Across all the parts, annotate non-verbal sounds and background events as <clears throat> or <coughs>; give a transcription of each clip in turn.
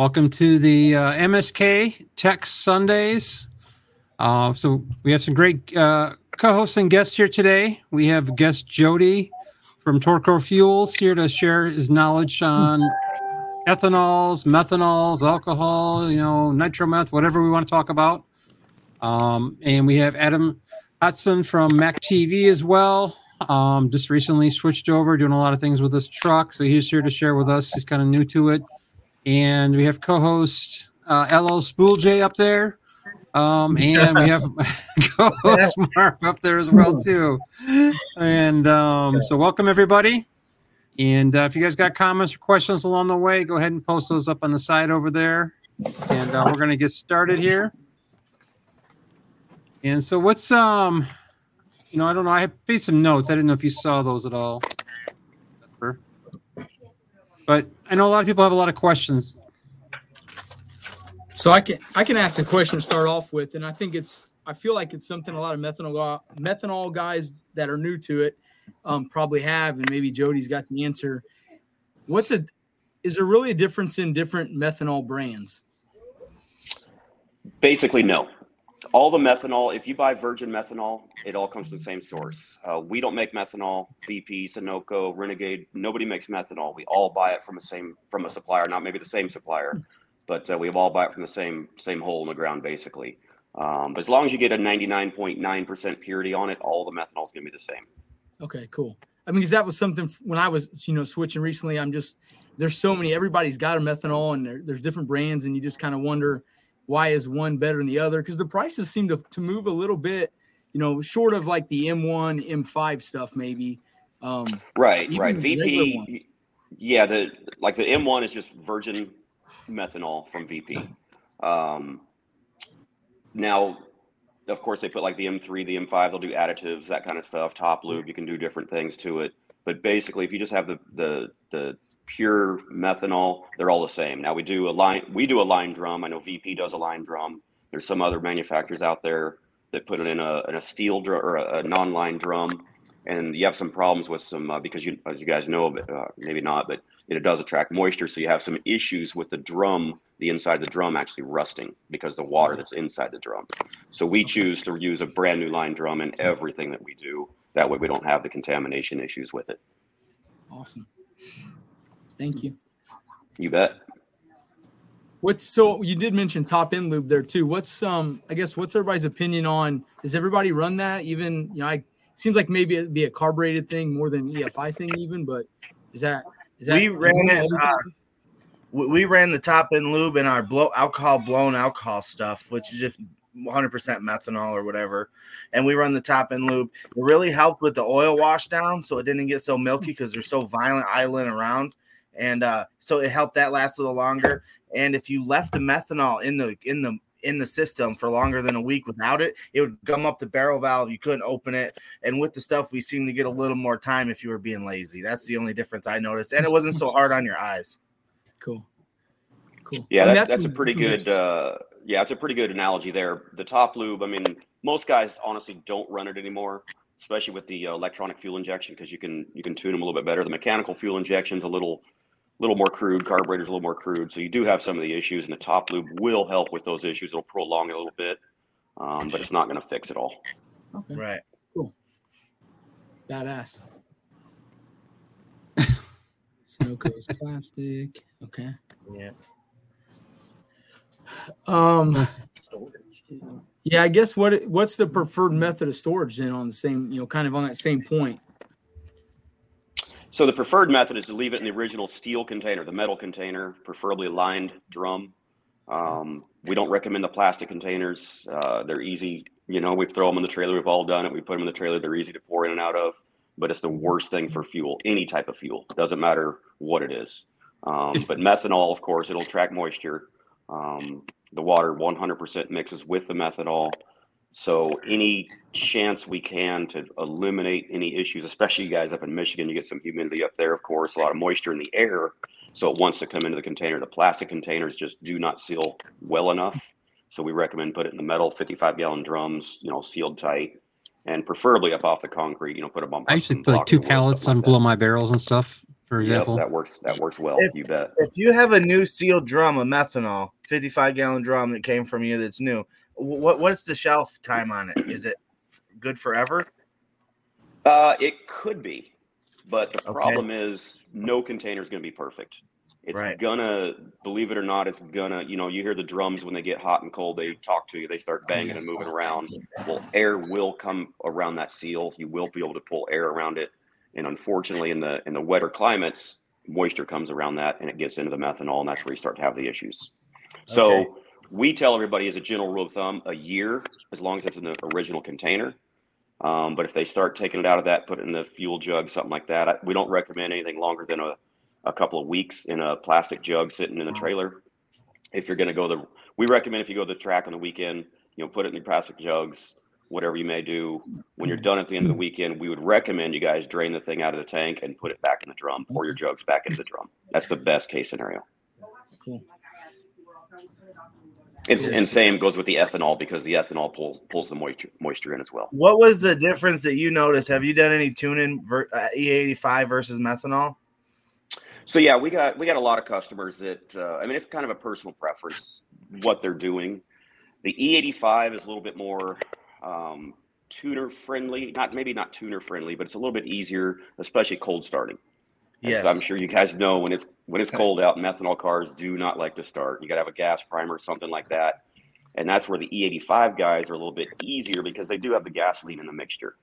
Welcome to the uh, MSK Tech Sundays. Uh, so we have some great uh, co-hosts and guests here today. We have guest Jody from Torco Fuels here to share his knowledge on ethanols, methanols, alcohol, you know, nitrometh, whatever we want to talk about. Um, and we have Adam Hodson from Mac TV as well. Um, just recently switched over, doing a lot of things with this truck. So he's here to share with us. He's kind of new to it and we have co-host uh, LL Spool J up there, um, and we have <laughs> <laughs> co-host Mark up there as well too. And um, so, welcome everybody. And uh, if you guys got comments or questions along the way, go ahead and post those up on the side over there. And uh, we're going to get started here. And so, what's um, you know, I don't know. I have made some notes. I didn't know if you saw those at all. But I know a lot of people have a lot of questions. So I can I can ask a question to start off with, and I think it's I feel like it's something a lot of methanol methanol guys that are new to it um, probably have, and maybe Jody's got the answer. What's a is there really a difference in different methanol brands? Basically, no all the methanol, if you buy virgin methanol, it all comes from the same source. Uh, we don't make methanol. VP, Sunoco, Renegade, nobody makes methanol. We all buy it from the same from a supplier, not maybe the same supplier, but uh, we all buy it from the same same hole in the ground, basically. Um, but as long as you get a 99.9% purity on it, all the methanol is going to be the same. Okay, cool. I mean, because that was something when I was, you know, switching recently. I'm just there's so many. Everybody's got a methanol, and there, there's different brands, and you just kind of wonder why is one better than the other? Because the prices seem to, to move a little bit, you know, short of like the M1, M5 stuff, maybe. Um, right, right. VP, yeah, the like the M1 is just virgin methanol from VP. Um, now, of course, they put like the M3, the M5, they'll do additives, that kind of stuff, top lube. You can do different things to it. But basically, if you just have the the the pure methanol, they're all the same. Now we do a line we do a line drum. I know VP does a line drum. There's some other manufacturers out there that put it in a in a steel drum or a, a non-line drum, and you have some problems with some uh, because you as you guys know, uh, maybe not, but it does attract moisture, so you have some issues with the drum, the inside of the drum actually rusting because the water that's inside the drum. So we choose to use a brand new line drum in everything that we do that way we don't have the contamination issues with it. Awesome. Thank you. You bet. What's so you did mention top end lube there too. What's um I guess what's everybody's opinion on does everybody run that even you know I seems like maybe it'd be a carbureted thing more than EFI thing even but is that is that we ran it uh, we ran the top end lube in our blow alcohol blown alcohol stuff which is just 100% methanol or whatever, and we run the top end lube. It really helped with the oil wash down, so it didn't get so milky because they're so violent idling around, and uh, so it helped that last a little longer. And if you left the methanol in the in the in the system for longer than a week without it, it would gum up the barrel valve. You couldn't open it. And with the stuff, we seem to get a little more time if you were being lazy. That's the only difference I noticed. And it wasn't so hard on your eyes. Cool. Cool. Yeah, that's, that's, that's, a pretty good uh, yeah, it's a pretty good analogy there. The top lube, I mean, most guys honestly don't run it anymore, especially with the uh, electronic fuel injection because you can you can tune them a little bit better. The mechanical fuel injection's a little little more crude, carburetor's a little more crude, so you do have some of the issues, and the top lube will help with those issues. It'll prolong it a little bit, um, but it's not going to fix it all. Okay. Right. Cool. Badass. <laughs> Sunoco's plastic. Okay. Yeah. Um, <laughs> yeah, I guess what what's the preferred method of storage then on the same, you know, kind of on that same point? So the preferred method is to leave it in the original steel container, the metal container, preferably lined drum. Um, we don't recommend the plastic containers. Uh, they're easy, you know. We throw them in the trailer. We've all done it. We put them in the trailer. They're easy to pour in and out of. But it's the worst thing for fuel, any type of fuel. Doesn't matter what it is. Um, <laughs> but methanol, of course, it'll track moisture. Um, the water 100% mixes with the methanol. So any chance we can to eliminate any issues, especially you guys up in Michigan, you get some humidity up there, of course, a lot of moisture in the air. So it wants to come into the container. The plastic containers just do not seal well enough. So we recommend put it in the metal 55 gallon drums, you know, sealed tight and preferably up off the concrete, you know, put a bump. I usually put like two pallets on below my barrels and stuff for example. Yep, that works. That works well. If- you bet. If you have a new sealed drum of methanol, 55 gallon drum that came from you that's new, what what's the shelf time on it? Is it good forever? Uh, it could be, but the Okay. problem is no container is going to be perfect. It's Right. gonna, believe it or not, it's gonna. You know, you hear the drums when they get hot and cold. They talk to you. They start banging and moving around. Well, air will come around that seal. You will be able to pull air around it. And unfortunately, in the in the wetter climates, moisture comes around that and it gets into the methanol, and that's where you start to have the issues. So Okay. we tell everybody as a general rule of thumb, a year, as long as it's in the original container. Um, but if they start taking it out of that, put it in the fuel jug, something like that, I, we don't recommend anything longer than a, a couple of weeks in a plastic jug sitting in the trailer. If you're going to go the, we recommend if you go to the track on the weekend, you know, put it in your plastic jugs, whatever you may do. When you're done at the end of the weekend, we would recommend you guys drain the thing out of the tank and put it back in the drum, pour your jugs back into the drum. That's the best case scenario. Cool. It's, and same goes with the ethanol because the ethanol pulls pulls the moisture moisture in as well. What was the difference that you noticed? Have you done any tuning ver- uh, E85 versus methanol? So yeah, we got we got a lot of customers that uh, I mean it's kind of a personal preference what they're doing. The E85 is a little bit more um, tuner friendly, not maybe not tuner friendly, but it's a little bit easier, especially cold starting. As Yes. I'm sure you guys know when it's when it's cold out, methanol cars do not like to start. You got to have a gas primer, or something like that, and that's where the E85 guys are a little bit easier because they do have the gasoline in the mixture,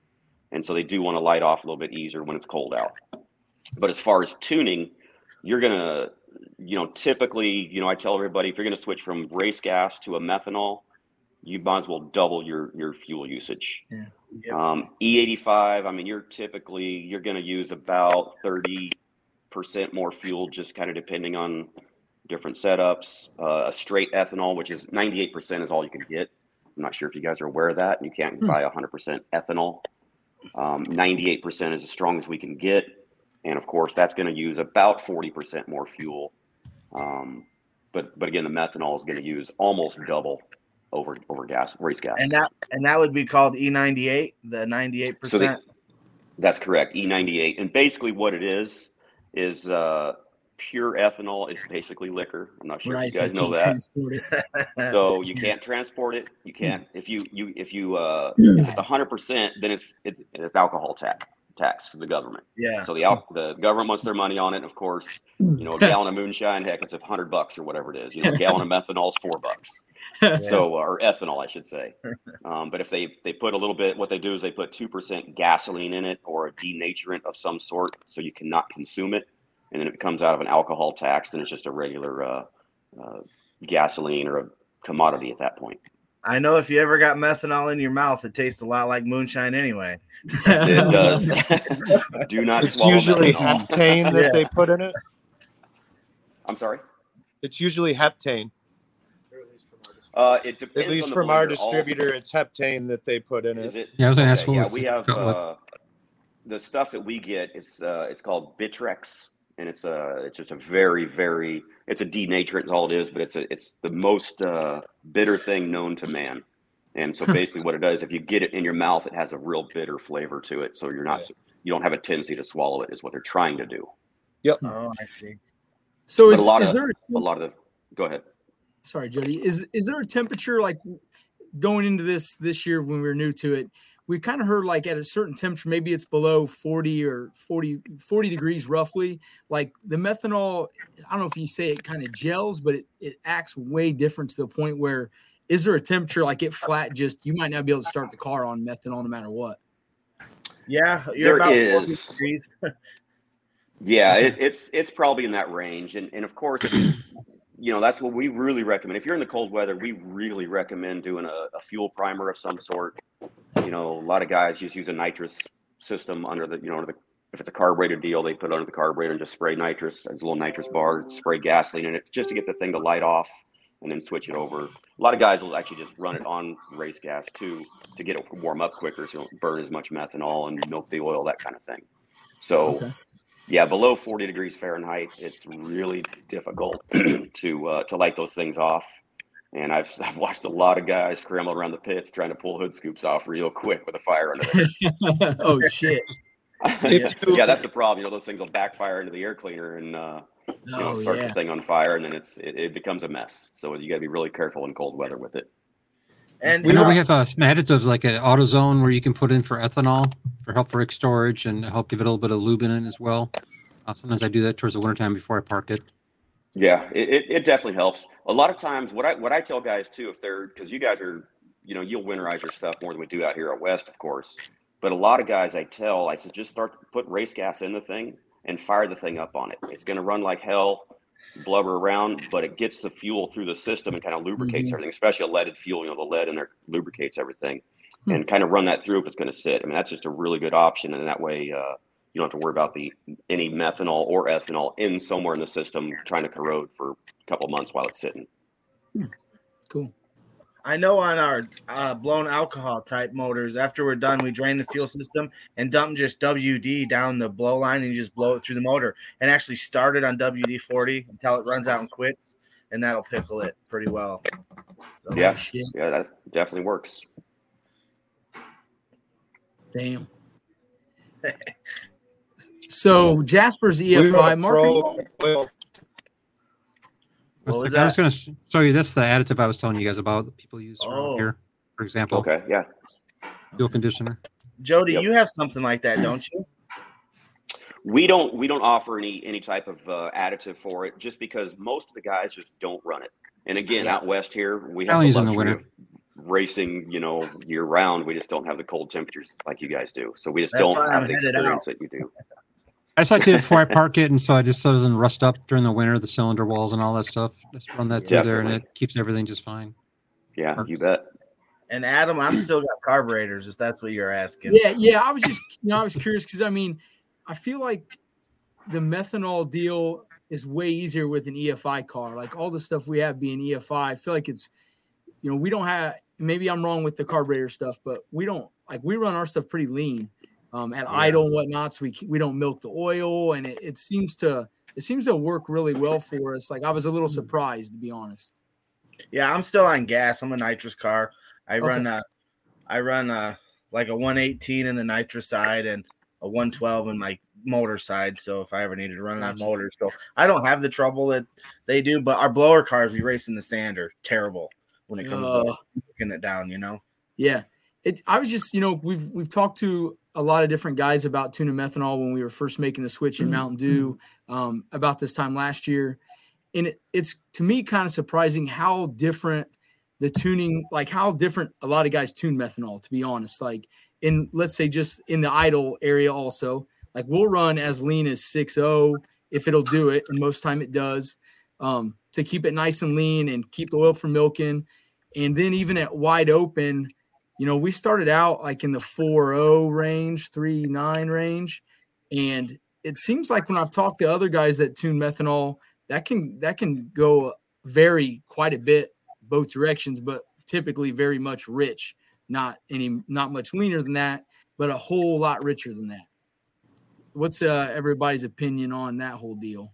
and so they do want to light off a little bit easier when it's cold out. But as far as tuning, you're gonna, you know, typically, you know, I tell everybody if you're gonna switch from race gas to a methanol, you might as well double your your fuel usage. Yep. Um, E85, I mean, you're typically you're going to use about 30 percent more fuel, just kind of depending on different setups. Uh, a straight ethanol, which is 98 percent, is all you can get. I'm not sure if you guys are aware of that. You can't Hmm. buy 100 percent ethanol. Um, 98 percent is as strong as we can get, and of course, that's going to use about 40 percent more fuel. Um, but but again, the methanol is going to use almost double over over gas race gas. And that and that would be called E98, the 98 So they- percent. That's correct, E98. And basically, what it is is uh, pure ethanol is basically liquor. I'm not sure Right. if So you they guys know can't that. transport it. <laughs> So you can't transport it. You can't if you you if you uh, if it's 100 percent, then it's it's, it's alcohol tax tax for the government. yeah. So the the government wants their money on it. And of course, you know, a <laughs> gallon of moonshine, heck, it's a hundred bucks or whatever it is. You know, a <laughs> gallon of methanol is four bucks. So, or ethanol, I should say. <laughs> Um, but if they they put a little bit, what they do is they put two percent gasoline in it or a denaturant of some sort, so you cannot consume it, and then it comes out of an alcohol tax. Then it's just a regular uh, uh, gasoline or a commodity at that point. I know if you ever got methanol in your mouth, it tastes a lot like moonshine anyway. It <laughs> does. <laughs> do not It's swallow usually methanol. heptane that Yeah. they put in it. I'm sorry. It's usually heptane. Uh, it depends. At least on from our blender. All- distributor, it's heptane that they put in Is it. it? Yeah, I was gonna ask what yeah, we have uh, the stuff that we get. It's uh, it's called Bitrex, and it's uh, it's just a very very it's a denaturant. is all it is, but it's a it's the most uh, bitter thing known to man. And so <laughs> basically, what it does, if you get it in your mouth, it has a real bitter flavor to it. So you're not you don't have a tendency to swallow it. Is what they're trying to do. Yep. Oh, I see. So But is, a lot is of- there a A lot of the go ahead. sorry jody is is there a temperature like going into this this year when we were new to it we kind of heard like at a certain temperature maybe it's below 40 or 40 40 degrees roughly like the methanol i don't know if you say it kind of gels but it, it acts way different to the point where is there a temperature like it flat just you might not be able to start the car on methanol no matter what Yeah, you're There about 40 degrees. <laughs> Yeah, it, it's it's probably in that range, and and of course, you know that's what we really recommend. If you're in the cold weather, we really recommend doing a, a fuel primer of some sort. You know, a lot of guys just use a nitrous system under the you know under the if it's a carburetor deal, they put it under the carburetor and just spray nitrous. There's a little nitrous bar, spray gasoline in it just to get the thing to light off, and then switch it over. A lot of guys will actually just run it on race gas too to get it to warm up quicker, so you don't burn as much methanol and milk the oil, that kind of thing. So. Okay. Yeah, below 40 degrees Fahrenheit, it's really difficult <clears throat> to uh, to light those things off. And I've, <laughs> I've watched a lot of guys scramble around the pits trying to pull hood scoops off real quick with a fire under there. <laughs> oh shit <laughs> yeah. yeah, that's the problem. You know, those things will backfire into the air cleaner and uh, you know, Oh, start yeah. the thing on fire, and then it's it, it becomes a mess. So you got to be really careful in cold weather with it. And We know uh, we have uh, some additives like an AutoZone where you can put in for ethanol for help for storage and help give it a little bit of lube in it as well. Uh, sometimes I do that towards the wintertime before I park it. Yeah, it, it, it definitely helps. A lot of times, what I what I tell guys too, if they're because you guys are, you know, you'll winterize your stuff more than we do out here at west, of course. But a lot of guys, I tell, I said, just start put race gas in the thing and fire the thing up on it. It's going to run like hell, blubber around, but it gets the fuel through the system and kind of lubricates Mhm. everything, especially a leaded fuel. You know, the lead in there lubricates everything, Hmm. and kind of run that through if it's going to sit. I mean, that's just a really good option, and that way. Uh, you don't have to worry about the any methanol or ethanol in somewhere in the system trying to corrode for a couple months while it's sitting. Cool. I know on our uh, blown alcohol type motors, after we're done, we drain the fuel system and dump just WD down the blow line and you just blow it through the motor and actually start it on WD 40 until it runs out and quits. And that'll pickle it pretty well. So, Yeah, Shit. yeah, that definitely works. Damn. <laughs> So Jasper's EFI a Mark. are you- pro oil What I was, was I was that? going to show you That's the additive I was telling you guys about that people use around Oh. here, for example, Okay, yeah. fuel conditioner. Jody, Yep. you have something like that, don't you? We don't we don't offer any any type of uh, additive for it just because most of the guys just don't run it. And again, Yeah. out west here, we have Only the in the winter. racing, you know, year round. We just don't have the cold temperatures like you guys do. So we just That's don't have I'm the headed experience that you do. I just like to before I park it, and so I just so it doesn't rust up during the winter, the cylinder walls and all that stuff. Just run that through there, and it keeps everything just fine. Yeah, Perfect. you bet. And Adam, I'm still got carburetors if that's what you're asking. Yeah, yeah. I was just, you know, I was curious because I mean, I feel like the methanol deal is way easier with an EFI car. Like all the stuff we have being EFI, I feel like it's, you know, we don't have. Maybe I'm wrong with the carburetor stuff, but we don't like we run our stuff pretty lean um, at Yeah. idle and whatnot. So we we don't milk the oil, and it, it seems to it seems to work really well for us. Like I was a little surprised to be honest. Yeah, I'm still on gas. I'm a nitrous car. I Okay. run a, I run a like a 118 in the nitrous side and a 112 in my motor side. So if I ever needed to run on motors, so I don't have the trouble that they do. But our blower cars we race in the sand are terrible when it comes Uh, to looking it down. You know. Yeah. It I was just, you know, we've we've talked to a lot of different guys about tuna methanol when we were first making the switch in Mountain Dew um, about this time last year. And it, it's to me kind of surprising how different the tuning, like how different a lot of guys tune methanol, to be honest. Like in let's say just in the idle area also, like we'll run as lean as 6.0 if it'll do it, and most time it does. Um, to keep it nice and lean and keep the oil from milking. And then even at wide open, you know, we started out like in the 4.0 range, 3.9 range. And it seems like when I've talked to other guys that tune methanol, that can that can go vary quite a bit both directions, but typically very much rich, not any not much leaner than that, but a whole lot richer than that. What's uh, everybody's opinion on that whole deal?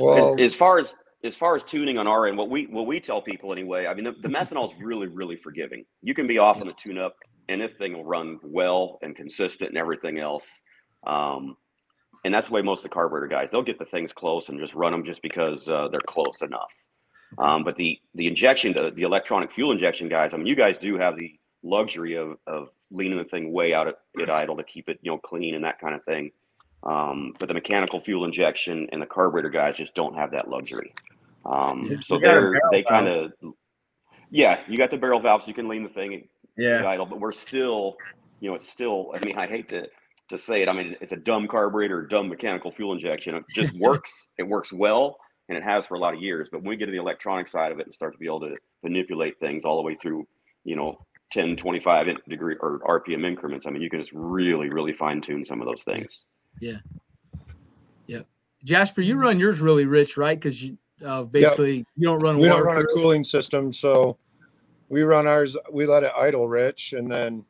Well, as, as far as as far as tuning on our end, what we what we tell people anyway, I mean, the, the methanol is really really forgiving. You can be off on the tune up, and if thing will run well and consistent and everything else. Um, and that's the way most of the carburetor guys they'll get the things close and just run them just because uh, they're close enough. Um, but the the injection, the, the electronic fuel injection guys, I mean, you guys do have the luxury of of leaning the thing way out at, at idle to keep it you know clean and that kind of thing. Um, but the mechanical fuel injection and the carburetor guys just don't have that luxury. Um, so You got a they're they kind of yeah, you got the barrel valve, so you can lean the thing Yeah. idle, but we're still, you know, it's still. I mean, I hate to to say it. I mean, it's a dumb carburetor, dumb mechanical fuel injection. It just <laughs> works. it works well, and it has for a lot of years. But when we get to the electronic side of it and start to be able to manipulate things all the way through, you know, 10, 25 degree or RPM increments, I mean, you can just really, really fine tune some of those things. Jasper, you run yours really rich, right? Because you uh, basically you don't run we water. don't run a through it. cooling system, so we run ours. We let it idle rich, and then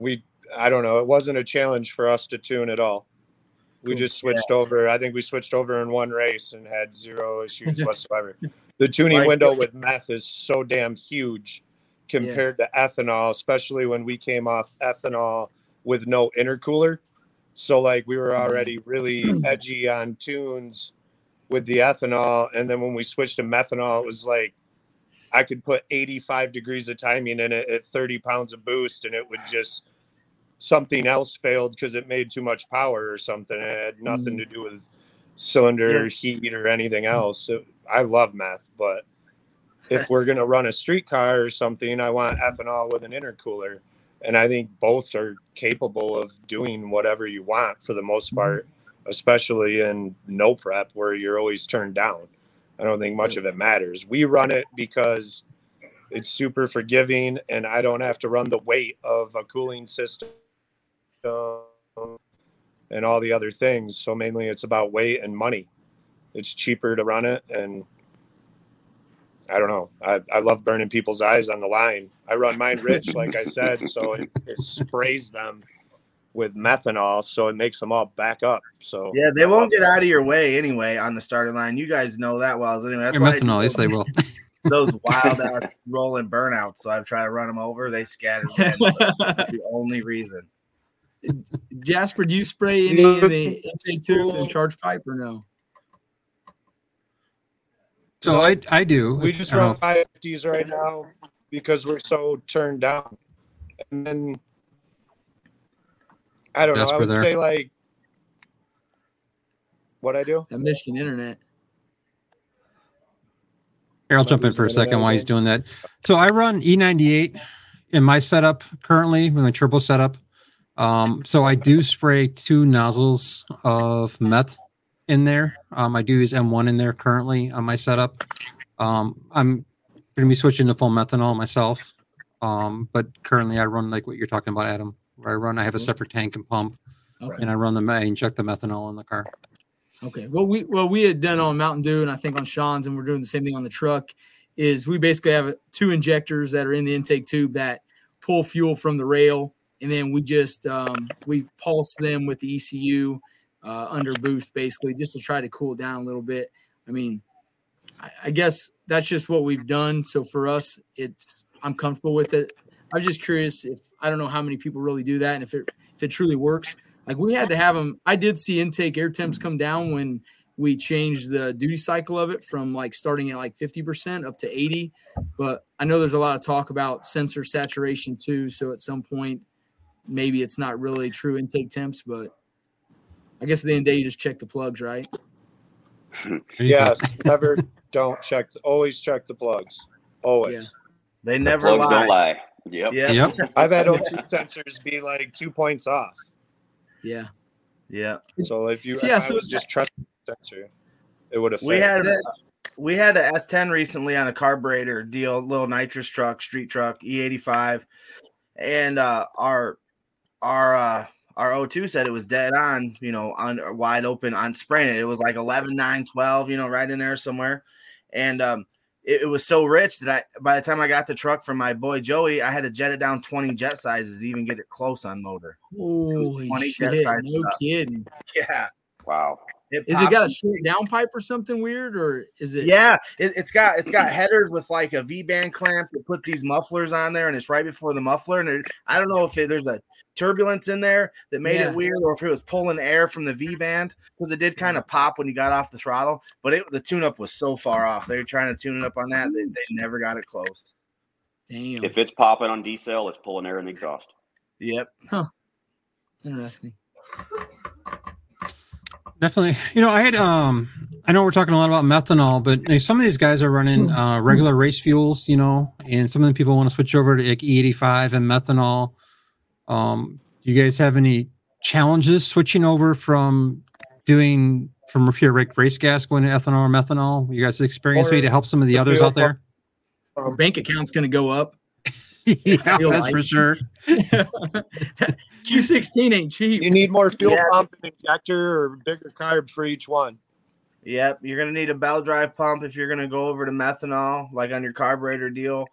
we. I don't know. It wasn't a challenge for us to tune at all. We Cool. just switched over. I think we switched over in one race and had zero issues <laughs> whatsoever. The tuning Like- window with meth is so damn huge compared to ethanol, especially when we came off ethanol with no intercooler. So like we were already <clears throat> really edgy on tunes with the ethanol, and then when we switched to methanol, it was like I could put 85 degrees of timing in it at 30 pounds of boost, and it would just something else failed because it made too much power or something. It had nothing to mm. do with cylinder heat or anything else. So I love meth, but if we're gonna run a street car or something, I want ethanol with an intercooler. And I think both are capable of doing whatever you want for the most mm-hmm. part, especially in no prep where you're always turned down. I don't think much of it matters. We run it because it's super forgiving and I don't have to run the weight of a cooling system and all the other things. So mainly it's about weight and money. It's cheaper to run it and I don't know. I, I love burning people's eyes on the line. I run mine rich, like I said, so it, it sprays them with methanol, so it makes them all back up. So yeah, they won't get out of your way anyway on the starting line. You guys know that well. So anyway, that's Your methanol, yes, they will. <laughs> Those wild ass rolling burnouts. So I've tried to run them over. They scatter. the <laughs> only reason. Jasper, do you spray any in the intake tube and charge pipe or no? So I I do. we just I run know five fifties right now because we're so turned down. And then I don't know. I would there. say like what I do. That Michigan internet. Here, I'll jump in for a second while he's doing that. So I run E98 in my setup currently, with my triple setup. Um, so I do spray two nozzles of meth in there. Um, I do use M1 in there currently on my setup. Um, I'm going to be switching to full methanol myself. Um, but currently I run like what you're talking about, Adam. Where I run, I have a separate tank and pump, Okay. and I run the I inject the methanol in the car. Okay. Well, we well we had done on Mountain Dew, and I think on Sean's, and we're doing the same thing on the truck. Is we basically have two injectors that are in the intake tube that pull fuel from the rail, and then we just um, we pulse them with the ECU uh, under boost, basically, just to try to cool down a little bit. I mean, I, I guess that's just what we've done. So for us, it's I'm comfortable with it. I was just curious if I don't know how many people really do that, and if it if it truly works. Like we had to have them. I did see intake air temps come down when we changed the duty cycle of it from like starting at like 50% up to 80. But I know there's a lot of talk about sensor saturation too. So at some point, maybe it's not really true intake temps, but I guess at the end of the day, you just check the plugs, right? <laughs> There. Yes, never don't check always check the plugs. Always. Yeah. They The never plugs lie. don't lie. Yep. Yeah. Yep. <laughs> I've had <laughs> O2 sensors be like two points off. Yeah. Yeah. So if you So, yeah, so was just trust the sensor, it would have We failed. had we had a S10 recently on a carburetor deal, little nitrous truck, street truck, E85, and uh, our our uh, our O2 said it was dead on, you know, on wide open on spraying it. It was like 11, 9, 12, you know, right in there somewhere, and um, it, it was so rich that I by the time I got the truck from my boy Joey, I had to jet it down 20 jet sizes to even get it close on motor. was Holy 20 jet shit, sizes no up. kidding. <laughs> Yeah. Wow. It Is it got a short downpipe or something weird, or is it? Yeah, it, it's got it's got headers with like a V band clamp to put these mufflers on there, and it's right before the muffler. And it, I don't know if it, there's a turbulence in there that made Yeah. it weird, or if it was pulling air from the V band because it did kind of pop when you got off the throttle. But it, the tune up was so far off. They were trying to tune it up on that. They, they never got it close. Damn. If it's popping on decel, it's pulling air in the exhaust. Yep. Huh. Interesting. Definitely. You know, I had um I know we're talking a lot about methanol, but you know, some of these guys are running uh regular race fuels, you know, and some of the people want to switch over to like E85 and methanol. Um do you guys have any challenges switching over from doing from pure ra- race gas going to ethanol or methanol? You guys experience Or maybe to help some of the the others out there? Our bank account's going to go up. <laughs> yeah, that's like- for sure. <laughs> <laughs> Q16 ain't cheap. You need more fuel Yeah. pump and injector or bigger carb for each one. Yep, you're gonna need a belt drive pump if you're gonna go over to methanol, like on your carburetor deal.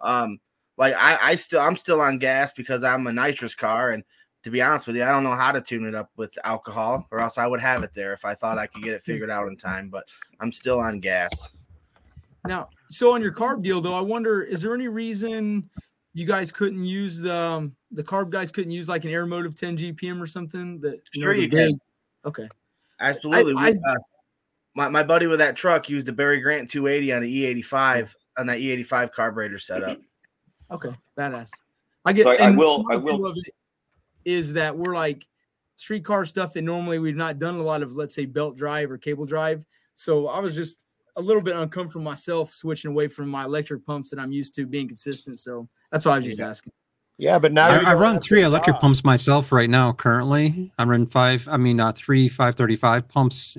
Um, like I, I still I'm still on gas because I'm a nitrous car, and to be honest with you, I don't know how to tune it up with alcohol, or else I would have it there if I thought I could get it figured out in time. But I'm still on gas. Now, so on your carb deal, though, I wonder is there any reason you guys couldn't use the um, the carb guys couldn't use like an Aeromotive 10 GPM or something? That you sure know, you can. Okay, absolutely. I, we, uh, my my buddy with that truck used a Barry Grant 280 on an E85 on that E85 carburetor setup. <laughs> Okay, badass. I get. So I, I will. I will. Is that we're like streetcar stuff that normally we've not done a lot of, let's say, belt drive or cable drive. So I was just a little bit uncomfortable myself switching away from my electric pumps that I'm used to being consistent. So that's why I was just asking. Yeah, but now I, I run three electric pumps myself right now. Currently, I run five. I mean, uh, three five thirty five pumps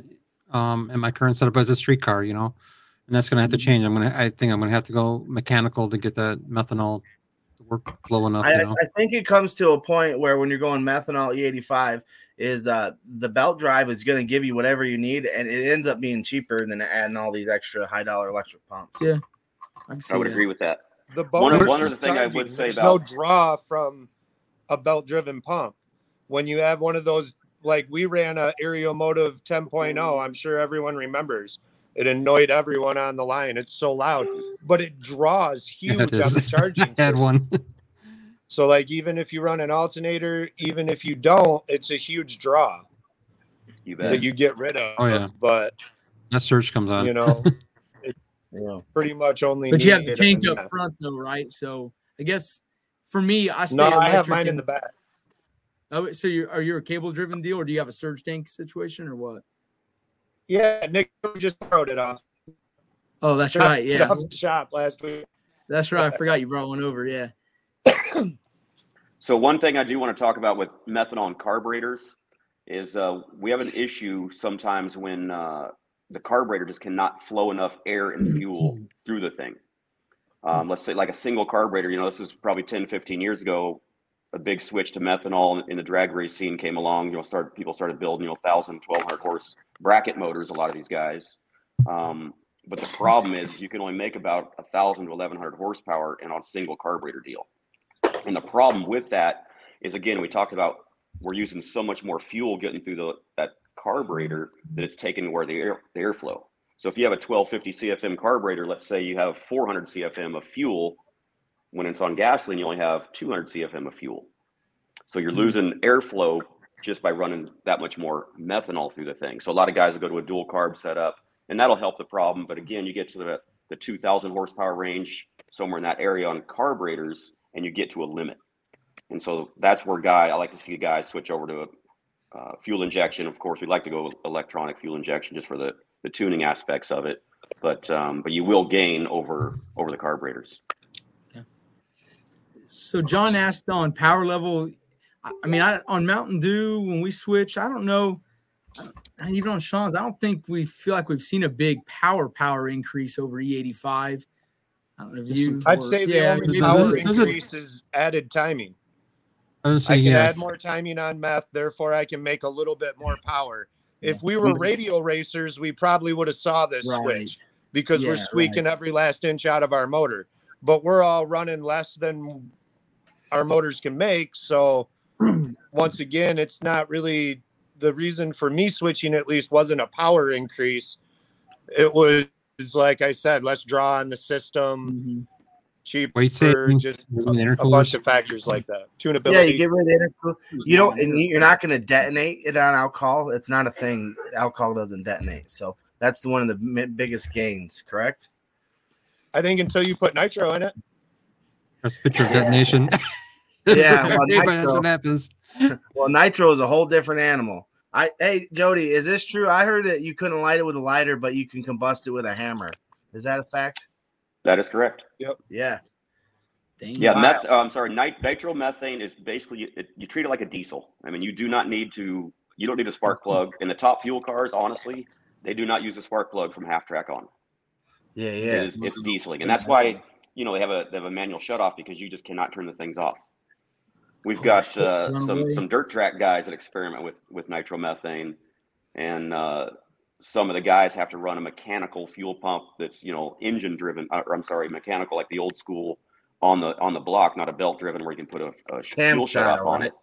um, in my current setup as a streetcar. You know, and that's going to have to mm-hmm. change. I'm gonna. I think I'm gonna have to go mechanical to get that methanol to work flow enough. I, I, think it comes to a point where when you're going methanol E85, is uh, the belt drive is going to give you whatever you need, and it ends up being cheaper than adding all these extra high dollar electric pumps. Yeah, I, I would that. agree with that. The one, one other thing I would say about no draw from a belt driven pump. When you have one of those, like we ran a Aeromotive 10.0, I'm sure everyone remembers. It annoyed everyone on the line. It's so loud, but it draws huge <laughs> yeah, it on the charging. <laughs> I had one. So like even if you run an alternator, even if you don't, it's a huge draw. You bet. That you get rid of. Oh yeah. But that surge comes on. You know, <laughs> yeah. pretty much only. But you have the tank up front though, right? So I guess for me, I stay. No, I have mine in the back. Oh, so you are you a cable driven deal, or do you have a surge tank situation, or what? Yeah, Nick just borrowed it off. Oh, that's right. Yeah, shop last week. That's right. I forgot you brought one over. Yeah. <coughs> so one thing I do want to talk about with methanol and carburetors is uh, we have an issue sometimes when uh, the carburetor just cannot flow enough air and fuel through the thing. Um, let's say like a single carburetor, you know, this is probably 10, 15 years ago, a big switch to methanol in the drag race scene came along, you know, start people started building, you know, 1000, 1200 horse bracket motors, a lot of these guys. Um, but the problem is you can only make about a thousand to 1100 horsepower in on a single carburetor deal. And the problem with that is, again, we talked about we're using so much more fuel getting through the that carburetor that it's taking where the air the airflow. So if you have a 1250 CFM carburetor, let's say you have 400 CFM of fuel, when it's on gasoline, you only have 200 CFM of fuel. So you're hmm. losing airflow just by running that much more methanol through the thing. So a lot of guys will go to a dual carb setup, and that'll help the problem. But again, you get to the the 2,000 horsepower range somewhere in that area on carburetors, and you get to a limit. And so that's where guy I like to see a guy switch over to a uh, fuel injection. Of course, we like to go electronic fuel injection just for the the tuning aspects of it. But um, but you will gain over over the carburetors. So John asked on power level. I mean, I, on Mountain Dew when we switch, I don't know. Even on Sean's, I don't think we feel like we've seen a big power power increase over E85. I don't know if you. I'd say the yeah, only power increase is added timing. I, was saying, I can yeah. add more timing on meth, therefore I can make a little bit more power. If we were radial racers, we probably would have saw this right. switch because yeah, we're squeaking right. every last inch out of our motor. But we're all running less than our motors can make. So <clears throat> once again, it's not really the reason for me switching at least wasn't a power increase. It was is like I said, let's draw on the system. Mm-hmm. Cheaper, just a, a bunch of factors like that. Tunability. Yeah, you get rid of the You don't, and you're not going to detonate it on alcohol. It's not a thing. Alcohol doesn't detonate. So that's the, one of the biggest gains. Correct. I think until you put nitro in it. That's a picture of detonation. yeah, <laughs> well, nitro, that's what happens. <laughs> well, nitro is a whole different animal. I hey Jody, is this true? I heard that you couldn't light it with a lighter, but you can combust it with a hammer. Is that a fact? That is correct. Yep. Yeah. Dang yeah, wow. meth. Oh, I'm sorry. Nit- nitromethane is basically it, you treat it like a diesel. I mean, you do not need to. You don't need a spark plug. In the top fuel cars, honestly, they do not use a spark plug from half track on. Yeah, yeah. It is, it's dieseling, and that's why you know they have a they have a manual shut off because you just cannot turn the things off. We've oh, got uh, some some dirt track guys that experiment with with nitromethane, and uh, some of the guys have to run a mechanical fuel pump that's you know engine driven. Uh, or I'm sorry, mechanical like the old school on the on the block, not a belt driven where you can put a, a fuel shut off on it.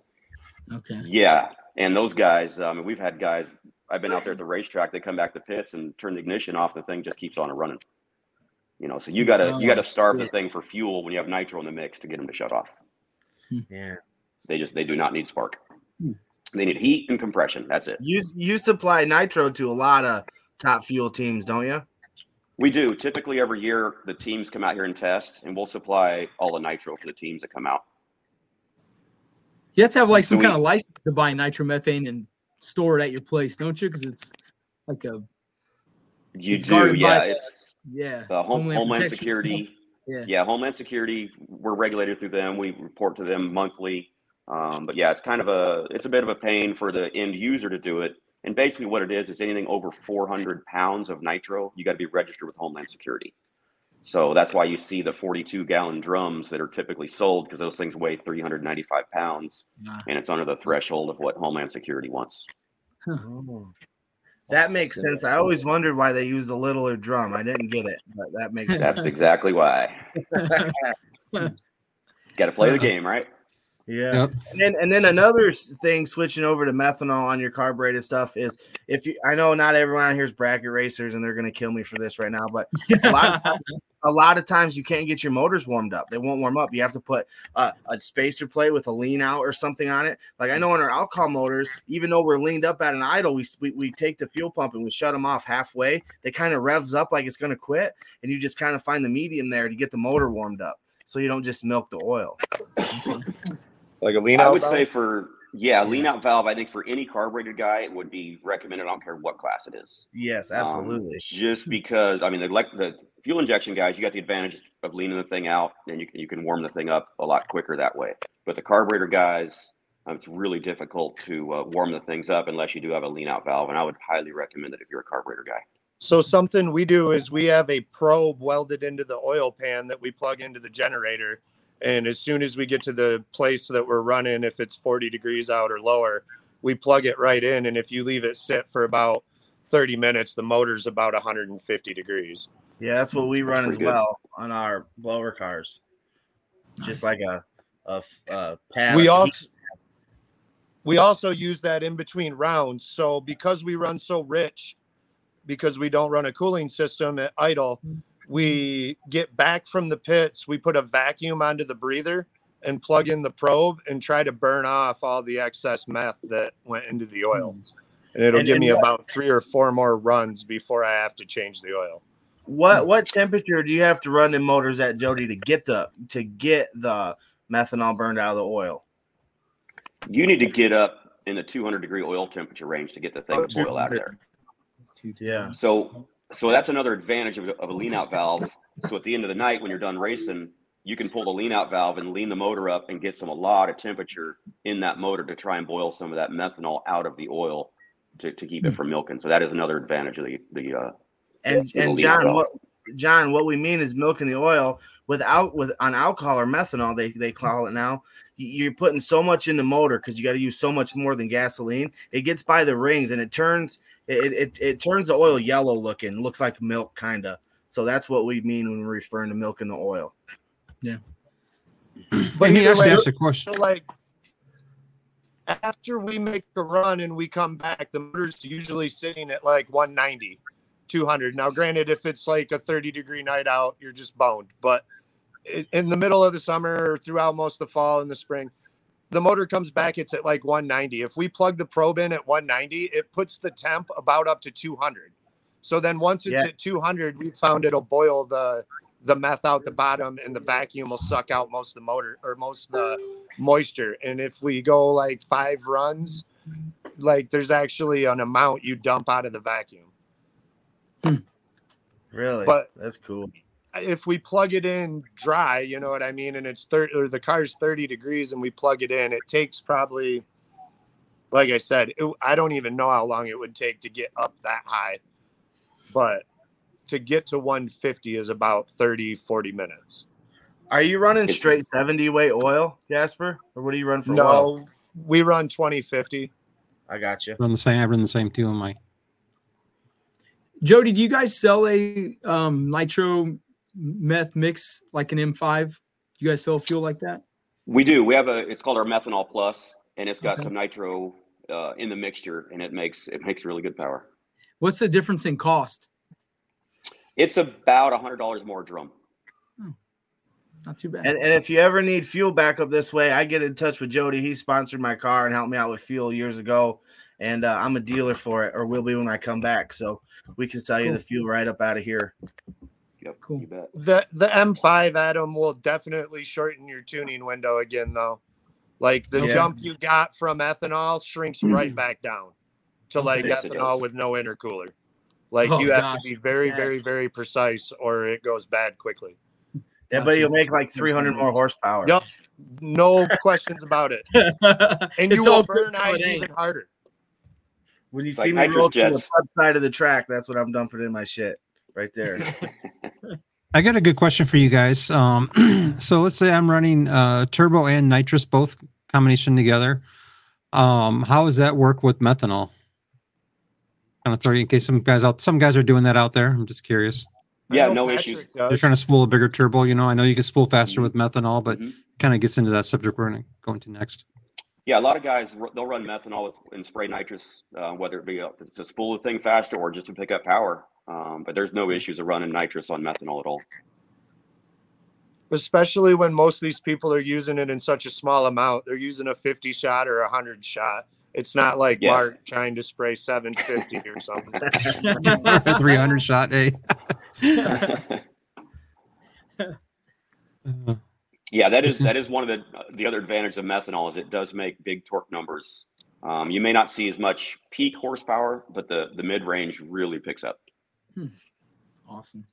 Okay. Yeah, and those guys. I mean, we've had guys. I've been out there at the racetrack. They come back to pits and turn the ignition off. The thing just keeps on running. You know, so you gotta you gotta starve the thing for fuel when you have nitro in the mix to get them to shut off. Yeah. They just they do not need spark. They need heat and compression. That's it. You you supply nitro to a lot of top fuel teams, don't you? We do. Typically, every year the teams come out here and test, and we'll supply all the nitro for the teams that come out. You have to have like some So kind we- of license to buy nitromethane and store it at your place, don't you? Because it's like a You It's do, guarded by yeah. the- It's yeah. uh, home, Homeland Homeland Protection. Security. Yeah. Yeah, Homeland Security. We're regulated through them. We report to them monthly. Um, but yeah, it's kind of a it's a bit of a pain for the end user to do it. And basically, what it is is anything over 400 pounds of nitro, you got to be registered with Homeland Security. So that's why you see the 42 gallon drums that are typically sold because those things weigh 395 pounds, and it's under the threshold of what Homeland Security wants. Oh. That makes sense. I always wondered why they used a littler drum. I didn't get it, but that makes sense. That's exactly why. <laughs> got to play the game, right? Yeah. Yep. And then and then another thing switching over to methanol on your carbureted stuff is if you I know not everyone out here is bracket racers and they're gonna kill me for this right now, but a lot of times, <laughs> a lot of times you can't get your motors warmed up. They won't warm up. You have to put a, a spacer plate with a lean out or something on it. Like I know on our alcohol motors, even though we're leaned up at an idle, we we, we take the fuel pump and we shut them off halfway. They kind of revs up like it's gonna quit, and you just kind of find the medium there to get the motor warmed up, so you don't just milk the oil. <laughs> Like a lean out? I would valve? say for yeah, lean out valve. I think for any carbureted guy, it would be recommended. I don't care what class it is. Yes, Um, absolutely. just because I mean, the, like the fuel injection guys, you got the advantage of leaning the thing out, and you can you can warm the thing up a lot quicker that way. But the carburetor guys, um, it's really difficult to uh, warm the things up unless you do have a lean out valve, and I would highly recommend it if you're a carburetor guy. So something we do is we have a probe welded into the oil pan that we plug into the generator. And as soon as we get to the place that we're running, if it's 40 degrees out or lower, we plug it right in. And if you leave it sit for about 30 minutes, the motor's about 150 degrees. Yeah, that's what we run as pretty good. well on our blower cars. Just like a, a, a pad. we also we also use that in between rounds. So because we run so rich, because we don't run a cooling system at idle, we get back from the pits. We put a vacuum onto the breather and plug in the probe and try to burn off all the excess meth that went into the oil. Hmm. And it'll And- give and me what- about three or four more runs before I have to change the oil. What hmm. what temperature do you have to run the motors at Jody to get the to get the methanol burned out of the oil? You need to get up in the 200 degree oil temperature range to get the thing Oh, to boil out of there. Yeah. So, so that's another advantage of, of a lean out valve. So at the end of the night, when you're done racing, you can pull the lean out valve and lean the motor up and get some a lot of temperature in that motor to try and boil some of that methanol out of the oil to, to keep it from milking. So that is another advantage of the the. Uh, And and John, what John, what we mean is milk milking the oil without with on alcohol or methanol, they they call it now. You're putting so much in the motor because you got to use so much more than gasoline. It gets by the rings and it turns it it, it turns the oil yellow looking, looks like milk kind of. So that's what we mean when we're referring to milk milking the oil. Yeah. <clears throat> But and he actually asked a question. So like after we make the run and we come back, the motor's usually sitting at like 190, 200. Now, granted, if it's like a 30 degree night out, you're just boned. But in the middle of the summer or throughout most of the fall and the spring, the motor comes back, it's at like 190. If we plug the probe in at 190, it puts the temp about up to 200. So then once it's Yeah. at 200, we found it'll boil the the meth out the bottom and the vacuum will suck out most of the motor or most of the moisture. And if we go like five runs, like there's actually an amount you dump out of the vacuum. Hmm. Really, But- that's cool. If we plug it in dry, you know what I mean, and it's 30 or the car's 30 degrees and we plug it in, it takes probably, like I said, it, I don't even know how long it would take to get up that high. But to get to 150 is about 30, 40 minutes. Are you running straight 70 weight oil, Jasper? Or what do you run for no, oil? we run 2050. I got you. Run the same. I run the same too on my. Jody, do you guys sell a um, nitro meth mix like an M5? Do you guys sell fuel like that? we do. We have a. It's called our methanol plus, and it's got Okay. some nitro uh, in the mixture, and it makes it makes really good power. What's the difference in cost? It's about a hundred dollars more drum. Oh, not too bad. And, and if you ever need fuel backup this way, I get in touch with Jody. He sponsored my car and helped me out with fuel years ago, and uh, I'm a dealer for it, or will be when I come back. So we can sell you Cool. the fuel right up out of here. Yep, Cool. you bet. The the M5 Adam will definitely shorten your tuning window again though. Like the Yeah. jump you got from ethanol shrinks right back down to like Yes, ethanol with no intercooler. Like Oh, you have gosh. to be very, Yeah. very, very precise or it goes bad quickly. Yeah, but you'll make like 300 more horsepower. Yep. No questions about it. <laughs> And you It's will all burn it eyes even harder. When you It's see like me roll to the jets. front side of the track, that's what I'm dumping in my shit right there. <laughs> I got a good question for you guys. Um, <clears throat> so let's say I'm running uh, turbo and nitrous both combination together. Um, how does that work with methanol? Kind of throw you in case some guys out. Some guys are doing that out there. I'm just curious. Yeah, no Patrick issues. They're trying to spool a bigger turbo. You know, I know you can spool faster Mhm. with methanol, but Mhm. kind of gets into that subject we're going to go into next. Yeah, a lot of guys they'll run methanol with, and spray nitrous, uh, whether it be uh, to spool the thing faster or just to pick up power. Um, but there's no issues of running nitrous on methanol at all. Especially when most of these people are using it in such a small amount. They're using a 50 shot or a 100 shot. It's not like Yes. Mark trying to spray 750 or something. <laughs> 300 shot, eh? <laughs> <laughs> Yeah, that is <laughs> that is one of the the other advantages of methanol is it does make big torque numbers. Um, you may not see as much peak horsepower, but the the mid range really picks up. awesome.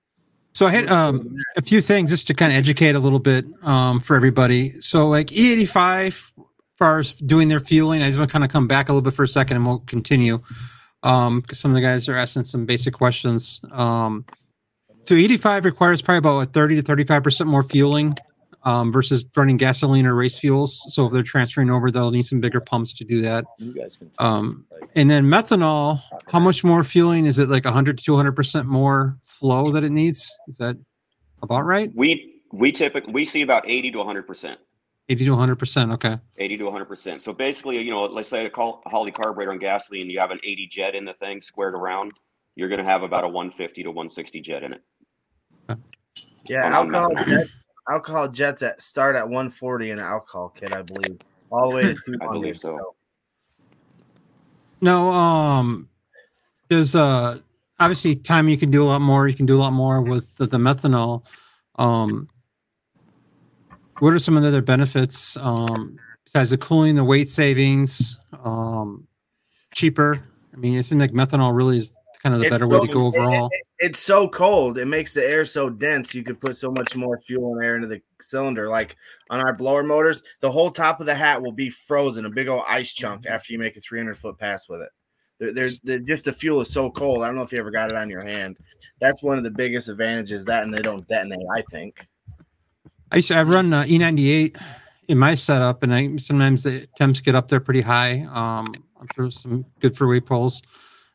So I had um, a few things just to kind of educate a little bit um, for everybody. So like E85, as far as doing their fueling, I just want to kind of come back a little bit for a second and we'll continue. Um, because some of the guys are asking some basic questions. Um, so E85 requires probably about what, 30 to 35% more fueling um, versus running gasoline or race fuels. So if they're transferring over, they'll need some bigger pumps to do that. You guys can. Um, and then methanol, how much more fueling is it? Like 100 to 200 percent more flow that it needs? Is that about right? We we typically we see about eighty to one hundred percent. 80 to 100 percent. Okay. 80 to 100%. So basically, you know, let's say a col- Holley carburetor on gasoline, you have an 80 jet in the thing squared around, you're going to have about a 150 to 160 jet in it. Yeah, On- on alcohol jets. Alcohol jets at start at 140 in an alcohol kit, I believe, all the way to 200. <laughs> I believe so. No, um, there's uh obviously time you can do a lot more. You can do a lot more with the, the methanol. Um, what are some of the other benefits um, besides the cooling, the weight savings, um, cheaper? I mean, it seems like methanol really is kind of the better way to go overall. it- it's so cold. It makes the air so dense. You could put so much more fuel and air into the cylinder. Like on our blower motors, the whole top of the hat will be frozen, a big old ice chunk after you make a 300 foot pass with it. They're, they're, they're- just the fuel is so cold. I don't know if you ever got it on your hand. That's one of the biggest advantages. That and they don't detonate. I think. I used to, I run uh, E98 in my setup, and I sometimes the temps get up there pretty high. Um, I'm sure some good for weight pulls.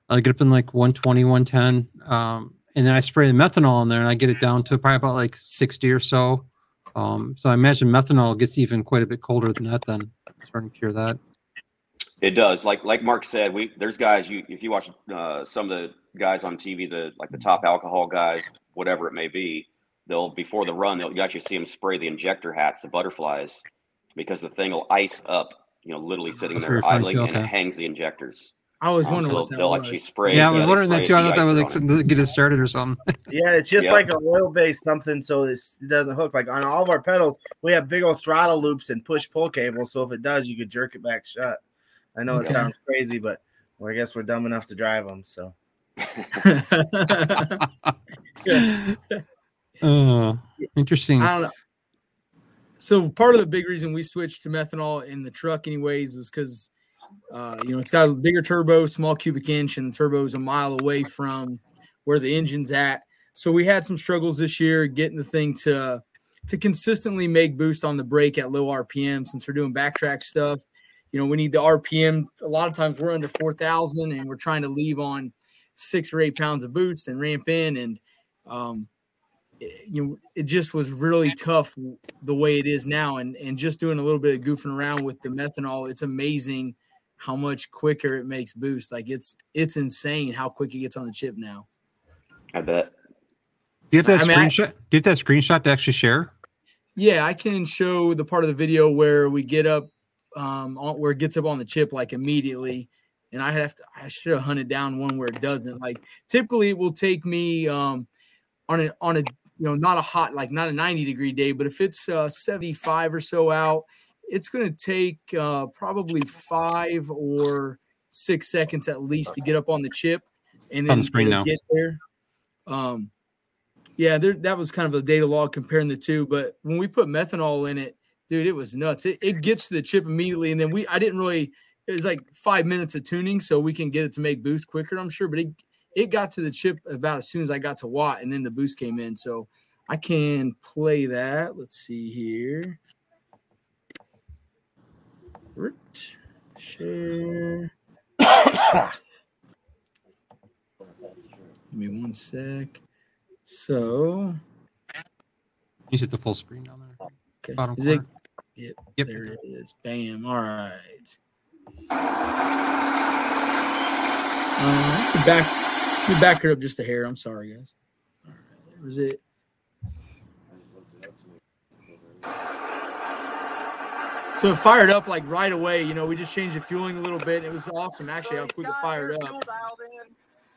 I get up in like 120, 110, um, and then I spray the methanol in there, and I get it down to probably about like 60 or so. Um, so I imagine methanol gets even quite a bit colder than that. Then starting to cure that. It does. Like like Mark said, we there's guys you if you watch uh, some of the guys on TV, the like the top alcohol guys, whatever it may be, they'll before the run, they'll you actually see them spray the injector hats, the butterflies, because the thing will ice up, you know, literally sitting That's there what you're referring idling, to, and it hangs the injectors. I was wondering what they'll, that was. actually spray. Yeah, I was wondering that too. I thought that was like de-icer something to get it started or something. <laughs> Yeah, it's just Yep. like a oil based something, so it's, it doesn't hook. Like on all of our pedals, we have big old throttle loops and push pull cables. So if it does, you could jerk it back shut. I know it sounds crazy, but well, I guess we're dumb enough to drive them. So <laughs> uh, interesting. I don't know. So part of the big reason we switched to methanol in the truck, anyways, was because uh, you know it's got a bigger turbo, small cubic inch, and the turbo's a mile away from where the engine's at. So we had some struggles this year getting the thing to to consistently make boost on the brake at low RPM. Since we're doing backtrack stuff, you know we need the RPM. A lot of times we're under four thousand, and we're trying to leave on six or eight pounds of boost and ramp in and um, you know it just was really tough the way it is now and and just doing a little bit of goofing around with the methanol it's amazing how much quicker it makes boost like it's it's insane how quick it gets on the chip now I bet. Do you have that I mean, I- screenshot? Do you have that screenshot to actually share? Yeah, I can show the part of the video where we get up, um, on, where it gets up on the chip like immediately, and I have to. I should have hunted down one where it doesn't. Like typically, it will take me um, on a on a you know not a hot like not a ninety degree day, but if it's uh, seventy five or so out, it's going to take uh, probably five or six seconds at least to get up on the chip, and then On the screen now. get there. Um, yeah, there, that was kind of a data log comparing the two. But when we put methanol in it, dude, it was nuts. It, it gets to the chip immediately, and then we I didn't really. It was like five minutes of tuning, so we can get it to make boost quicker. I'm sure, but it it got to the chip about as soon as I got to watt, and then the boost came in. So I can play that. Let's see here. Right. Share. Give me one sec. So You hit the full screen down there. okay. Bottom Is it. Yep. Yep. There it is. Bam. All right. Uh, back, back her up just a hair. I'm sorry, guys. All right. There was it. So it fired up like right away. You know, we just changed the fueling a little bit. It was awesome, actually, how he's quick it fired up. fuel dialed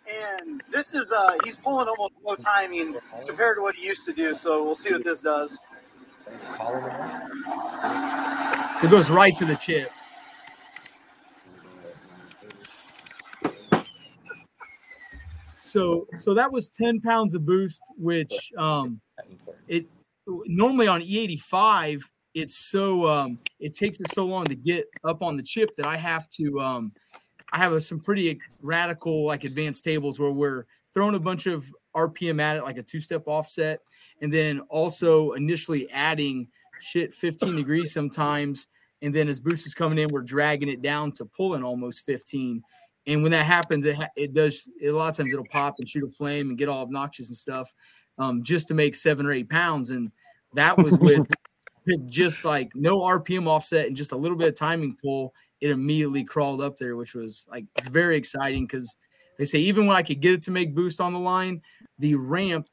in, And this is uh he's pulling almost no timing compared to what he used to do. So we'll see what this does. So it goes right to the chip. So so that was 10 pounds of boost, which um it normally on E85, it's so um it takes it so long to get up on the chip that I have to um I have a, some pretty radical like advanced tables where we're throwing a bunch of RPM at it, like a two-step offset, and then also initially adding shit 15 degrees sometimes. And then as boost is coming in, we're dragging it down to pulling almost 15. And when that happens, it, it does a lot of times it'll pop and shoot a flame and get all obnoxious and stuff um, just to make seven or eight pounds. And that was with <laughs> <laughs> just like no RPM offset and just a little bit of timing pull. It immediately crawled up there, which was like very exciting because they say even when I could get it to make boost on the line, the ramp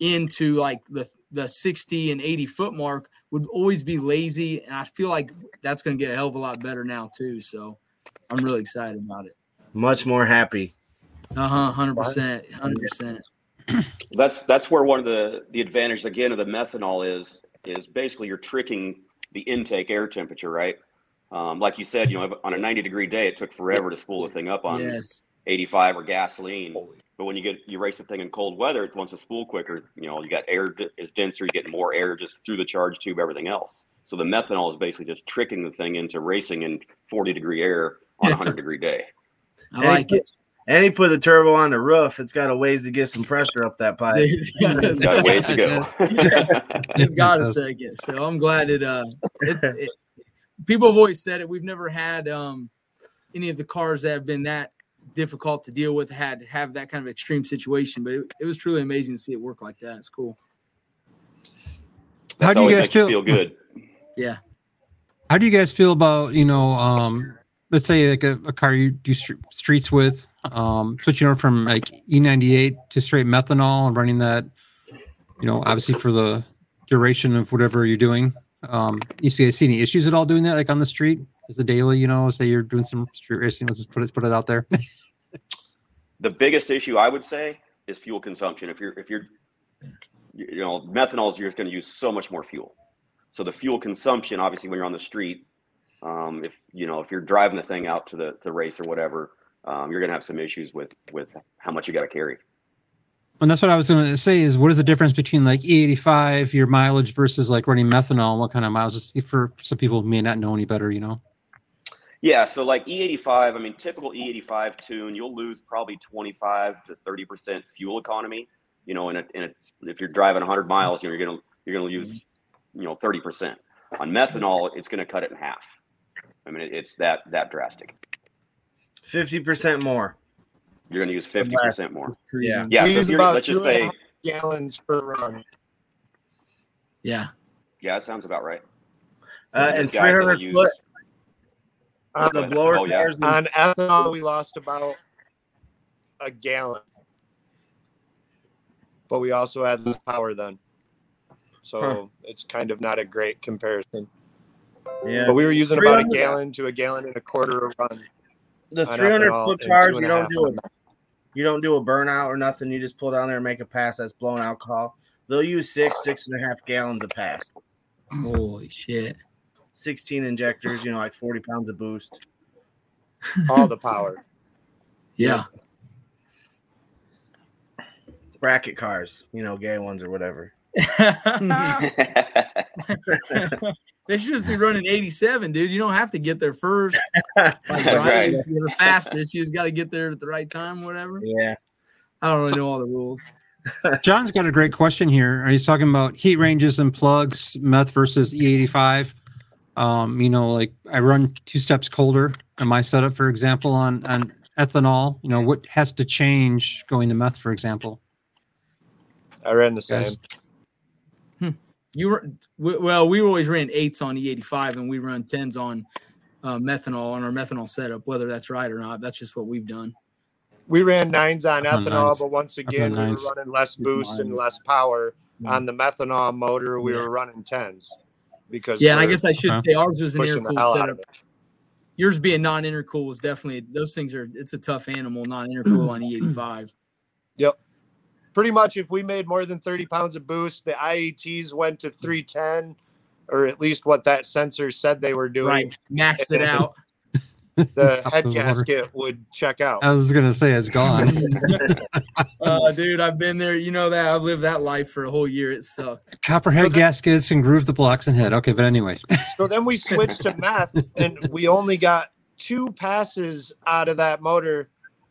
into like the the 60 and 80 foot mark would always be lazy and i feel like that's going to get a hell of a lot better now too so i'm really excited about it Much more happy. uh-huh 100% 100% That's that's where one of the the advantages again of the methanol is is basically you're tricking the intake air temperature, right? Um, like you said, you know, on a 90 degree day, it took forever to spool the thing up on yes 85 or gasoline. But when you get you race the thing in cold weather, it wants to spool quicker. You know, you got air is denser, you get more air just through the charge tube, everything else. So the methanol is basically just tricking the thing into racing in 40 degree air on a 100 degree day. i like it And he put the turbo on the roof. It's got a ways to get some pressure up that pipe. <laughs> it's Got a ways to go. <laughs> it's got a second so i'm glad it uh it, it, people have always said it we've never had um any of the cars that have been that difficult to deal with had have that kind of extreme situation but it, it was truly amazing to see it work like that it's cool How do you guys makes you feel? feel good? yeah How do you guys feel about you know, um, let's say like a, a car you do str- streets with, um, switching over from like E98 to straight methanol and running that, you know, obviously for the duration of whatever you're doing. Um, you see, see any issues at all doing that, like on the street as a daily? You know, say you're doing some street racing. Let's just put it put it out there. <laughs> the biggest issue I would say is fuel consumption. If you're if you're you know methanol is you're going to use so much more fuel. So the fuel consumption, obviously, when you're on the street, um, if you know if you're driving the thing out to the the race or whatever, um, you're going to have some issues with with how much you got to carry. And that's what I was going to say is what is the difference between like E85, your mileage versus like running methanol? What kind of miles? Just for some people who may not know any better, you know? Yeah, so like E85, I mean, typical E85 tune, you'll lose probably 25 to 30 percent fuel economy. You know, in a, in a if you're driving 100 miles, you know, you're gonna you're gonna use you know 30 percent. On methanol, it's gonna cut it in half. I mean, it's that that drastic. 50% more. You're gonna use 50 percent more. Yeah. Yeah, We so use about let's just two and a say, gallons per run. yeah yeah, that sounds about right. Uh, and 300 foot On on the blower oh, yeah. On ethanol, we lost about a gallon. but we also had less power then. So Huh. it's kind of not a great comparison. Yeah. But we were using about a gallon to a gallon and a quarter a run. The on 300 ethanol flip and cars, you don't do a you don't do a burnout or nothing. You just pull down there and make a pass that's blown alcohol. They'll use six, six and a half gallons a pass. Holy shit. 16 injectors, you know, like 40 pounds of boost. all the power. <laughs> Yeah. Bracket cars, you know, gay ones or whatever. <laughs> <laughs> they should just be running 87, dude. You don't have to get there first. <laughs> Like, That's right. You're the fastest. You just got to get there at the right time, whatever. Yeah. I don't really know all the rules. <laughs> John's got a great question here. He's talking about heat ranges and plugs, meth versus E85. Um, you know, like I run two steps colder in my setup, for example, on on ethanol. You know, what has to change going to meth, for example? I ran the same. Guys. You were well. We always ran eights on E85, and we run tens on uh, methanol on our methanol setup. Whether that's right or not, that's just what we've done. We ran nines on On ethanol, nines. but once again, we were running less boost and less power Mm. on the methanol motor. We Yeah. were running tens because Yeah, I guess I should Okay. say ours was an pushing air the cooled hell out setup. Yours being non intercool was definitely those things are. It's a tough animal, non intercool on E E85. Yep. Pretty much, if we made more than 30 pounds of boost, the IATs went to 310, or at least what that sensor said they were doing. Right, maxed it out. The <laughs> head of the water. gasket would check out. I was gonna say it's gone. <laughs> Uh, dude, I've been there. You know that I've lived that life for a whole year. It sucked. Copperhead gaskets and groove the blocks and head. Okay, but anyways, <laughs> So then we switched to meth, and we only got two passes out of that motor.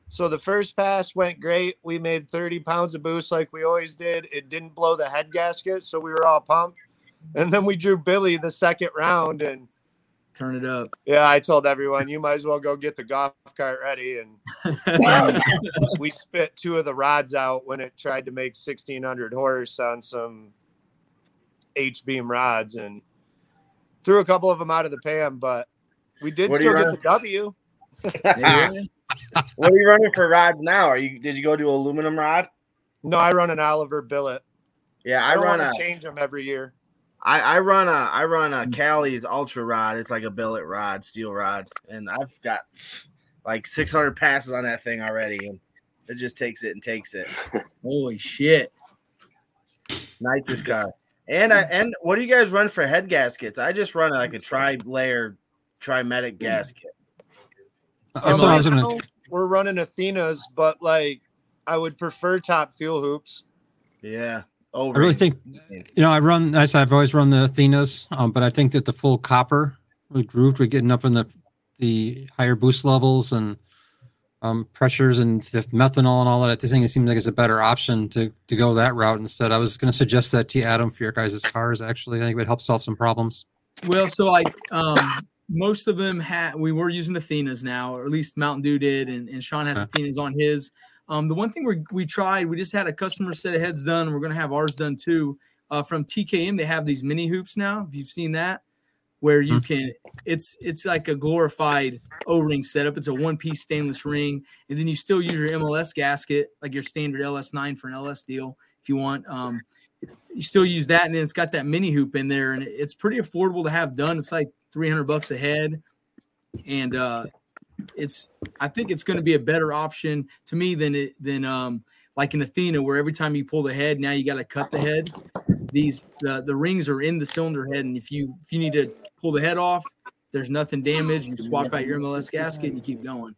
So the first pass went great. We made 30 pounds of boost like we always did. It didn't blow the head gasket, so we were all pumped. And then we drew Billy the second round, and Turn it up. yeah, I told everyone you might as well go get the golf cart ready. And <laughs> we spit two of the rods out when it tried to make 1600 horse on some H beam rods and threw a couple of them out of the pan, but we did What still get the W. Yeah. What are you running for rods now? Are you did you go to aluminum rod? No, I run an Oliver billet. Yeah, I, I, run a change them every year. I, I run a I run a mm. Callies ultra rod. It's like a billet rod, steel rod, and I've got like 600 passes on that thing already, and it just takes it and takes it. <laughs> Holy shit. Nice this car. And I and what do you guys run for head gaskets? I just run like a tri-layer trimetic mm. gasket. That's what I was gonna. We're running Athena's, but like I would prefer top fuel hoops. Yeah. Oh, I really think you know I run. I said I've always run the Athenas, um, but I think that the full copper with grooved, we're getting up in the the higher boost levels and um, pressures and the methanol and all that. This thing it seems like it's a better option to to go that route instead. I was going to suggest that to you, Adam for your guys' cars. Actually, I think it would help solve some problems. Well, so like um, most of them had we were using Athenas now, or at least Mountain Dew did, and, and Sean has Okay. Athenas on his. Um, the one thing we we tried, we just had a customer set of heads done. We're gonna have ours done too. Uh, from TKM, they have these mini hoops now. If you've seen that, where you can, it's it's like a glorified O-ring setup. It's a one-piece stainless ring, and then you still use your MLS gasket, like your standard LS9 for an LS deal, if you want. Um, you still use that, and then it's got that mini hoop in there, and it's pretty affordable to have done. It's like 300 bucks a head, and uh, it's I think it's going to be a better option to me than it than um like an Athena, where every time you pull the head, now you got to cut the head. These the the rings are in the cylinder head, and if you if you need to pull the head off, there's nothing damaged. You swap out your MLS gasket, and you keep going.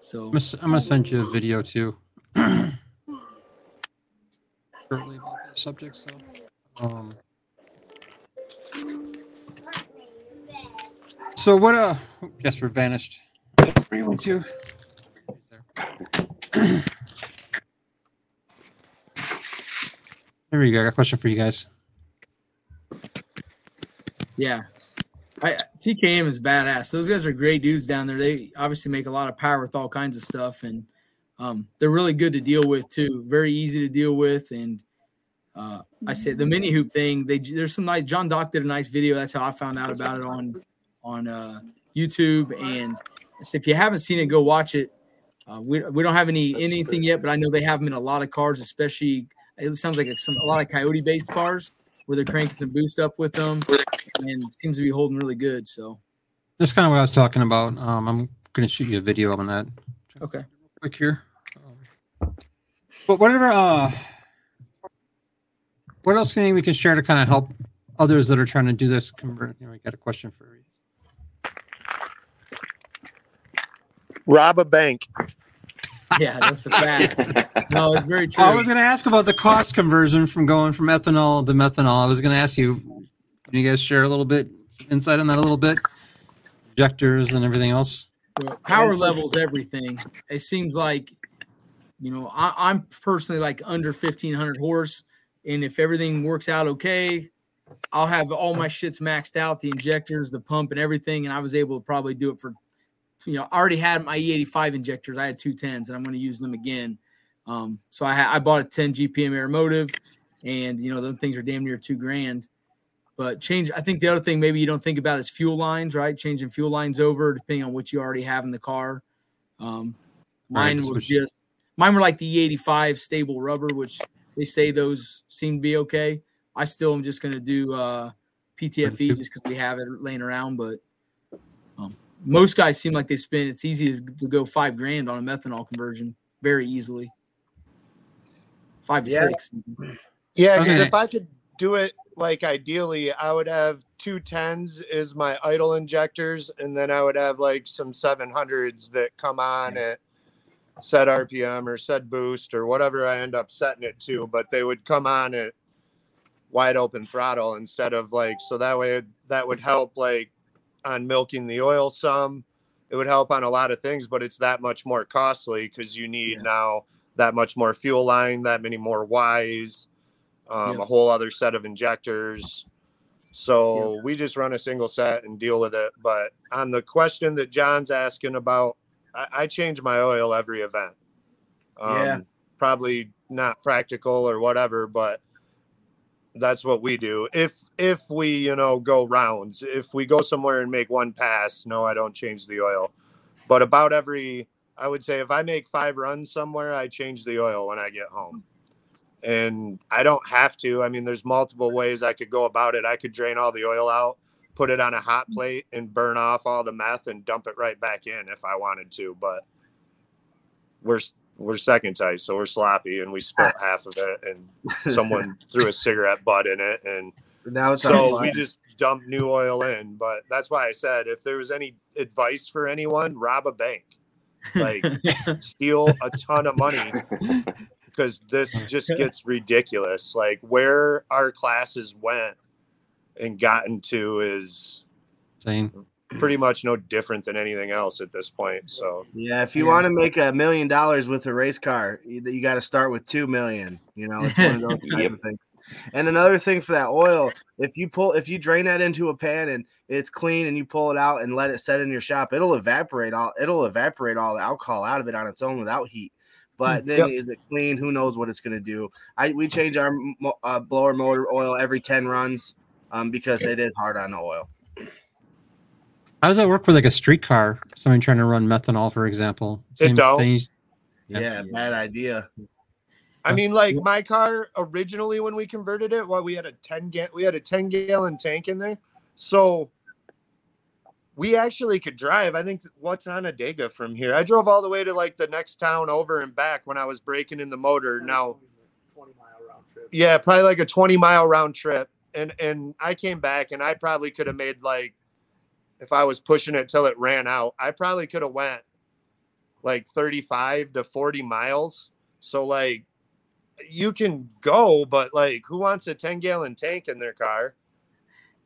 So I'm gonna, send you a video too. <clears throat> Shortly about this subject, so. Um, so what? Uh, Jasper vanished. Where you went to? We go. I got a question for you guys. Yeah. I, TKM is badass. Those guys are great dudes down there. They obviously make a lot of power with all kinds of stuff, and um, they're really good to deal with too. Very easy to deal with, and uh, I said the mini hoop thing. They there's some nice. John Doc did a nice video. That's how I found out about it on on uh, YouTube. And so if you haven't seen it, go watch it. Uh, we, we don't have any anything yet, but I know they have them in a lot of cars, especially it sounds like some, a lot of coyote based cars where they're cranking some boost up with them and seems to be holding really good. So that's kind of what I was talking about. Um, I'm going to shoot you a video on that. Okay. Quick here. But whatever, uh, what else can we can share to kind of help others that are trying to do this? Convert. You know, we got a question for you. Rob a bank. <laughs> Yeah, that's a fact. no, it's very true. I was going to ask about the cost conversion from going from ethanol to methanol. I was going to ask you, can you guys share a little bit insight on that a little bit? Injectors and everything else. Well, power levels, everything. It seems like, you know, I, am personally like under 1500 horse, and if everything works out okay, I'll have all my shits maxed out, the injectors, the pump, and everything, and I was able to probably do it for you know, I already had my E85 injectors. I had two tens, and I'm going to use them again. Um, so I, ha- I bought a 10 GPM Aeromotive and you know, those things are damn near two grand. But change, I think the other thing maybe you don't think about is fuel lines, right? Changing fuel lines over depending on what you already have in the car. Um, mine right, was just mine were like the E85 stable rubber, which they say those seem to be okay. I still am just going to do uh, PTFE just because we have it laying around, but most guys seem like they spend. It's easy to go five grand on a methanol conversion very easily. Five to yeah. six. Yeah, because if I could do it like ideally, I would have two tens is my idle injectors, and then I would have like some seven hundreds that come on at set RPM or set boost or whatever I end up setting it to, but they would come on at wide open throttle instead of like so that way that would help like on milking the oil some. It would help on a lot of things, but it's that much more costly because you need yeah. now that much more fuel line, that many more Ys, um, a whole other set of injectors. So yeah. we just run a single set and deal with it. But on the question that John's asking about, I, I change my oil every event. Um, yeah. Probably not practical or whatever, but that's what we do. If if we you know go rounds, if we go somewhere and make one pass, no, I don't change the oil. But about every, I would say, if I make five runs somewhere, I change the oil when I get home. And I don't have to. I mean, there's multiple ways I could go about it. I could drain all the oil out, put it on a hot plate, and burn off all the meth and dump it right back in if I wanted to. But we're we're second tight, so we're sloppy, and we spilled <laughs> half of it, and someone <laughs> threw a cigarette butt in it, and now it's so we just dumped new oil in. But that's why I said if there was any advice for anyone, rob a bank, like <laughs> steal a ton of money, because this just gets ridiculous. Like where our classes went and gotten to is insane pretty much no different than anything else at this point. So yeah, if you yeah. want to make a million dollars with a race car, you, you got to start with two million. You know, it's one of those <laughs> type of things. And another thing for that oil, if you pull, if you drain that into a pan and it's clean, and you pull it out and let it set in your shop, it'll evaporate all. It'll evaporate all the alcohol out of it on its own without heat. But mm, then, yep. is it clean? Who knows what it's going to do? I we change our uh, blower motor oil every ten runs um, because it is hard on the oil. How does that work with like a streetcar? Somebody trying to run methanol, for example. Same things. Yeah, yeah, bad idea. I mean, like my car originally when we converted it, well, we had a 10 ga- we had a 10 gallon tank in there. So we actually could drive. I think what's Onondaga from here. I drove all the way to like the next town over and back when I was breaking in the motor. Now 20 mile round trip. Yeah, probably like a 20 mile round trip. And and I came back and I probably could have made like if I was pushing it till it ran out, I probably could have went like 35 to 40 miles. So like you can go, but like who wants a 10 gallon tank in their car?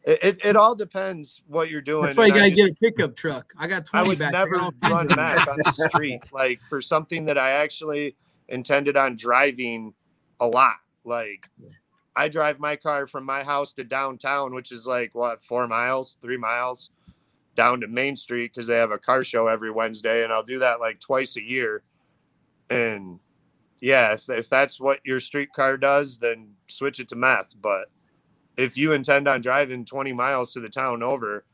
It, it, it all depends what you're doing. That's why you gotta get a pickup truck. I got 20 I would never run back on the street like for something that I actually intended on driving a lot. Like I drive my car from my house to downtown, which is like what four miles, three miles down to Main Street because they have a car show every Wednesday, and I'll do that like twice a year. And yeah, if, if that's what your street car does, then switch it to meth. But if you intend on driving 20 miles to the town over,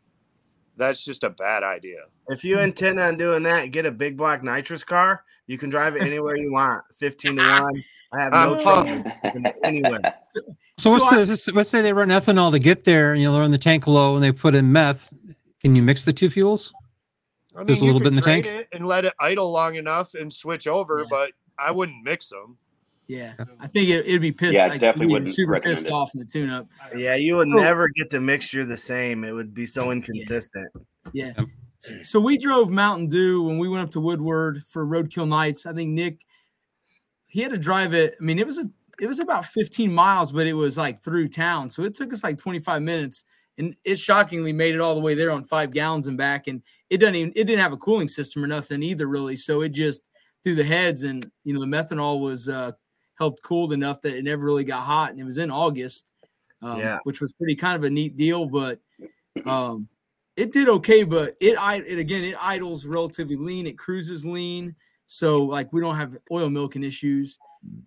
that's just a bad idea. If you intend on doing that, get a big black nitrous car. You can drive it anywhere you want. 15 to 1. I have no <laughs> trouble <laughs> anywhere. So, So what's I- the, just- let's say they run ethanol to get there, and you run the tank low, and they put in meth. Can you mix the two fuels? I There's a little bit in the tank? it and let it idle long enough and switch over, Yeah. but I wouldn't mix them. Yeah, I think it, it'd be pissed. Yeah, like, definitely you'd be wouldn't super pissed it. off in the tune-up. Yeah, you would Oh. never get the mixture the same. It would be so inconsistent. Yeah. Yep. So we drove Mountain Dew when we went up to Woodward for Roadkill Nights. I think Nick, he had to drive it. I mean, it was a it was about 15 miles, but it was like through town. So it took us like 25 minutes. And it shockingly made it all the way there on five gallons and back. And it doesn't even it didn't have a cooling system or nothing either, really. So it just through the heads and you know the methanol was uh helped cooled enough that it never really got hot. And it was in August. Um, Yeah. which was pretty kind of a neat deal, but um it did okay, but it I it again it idles relatively lean, it cruises lean, so like we don't have oil milking issues.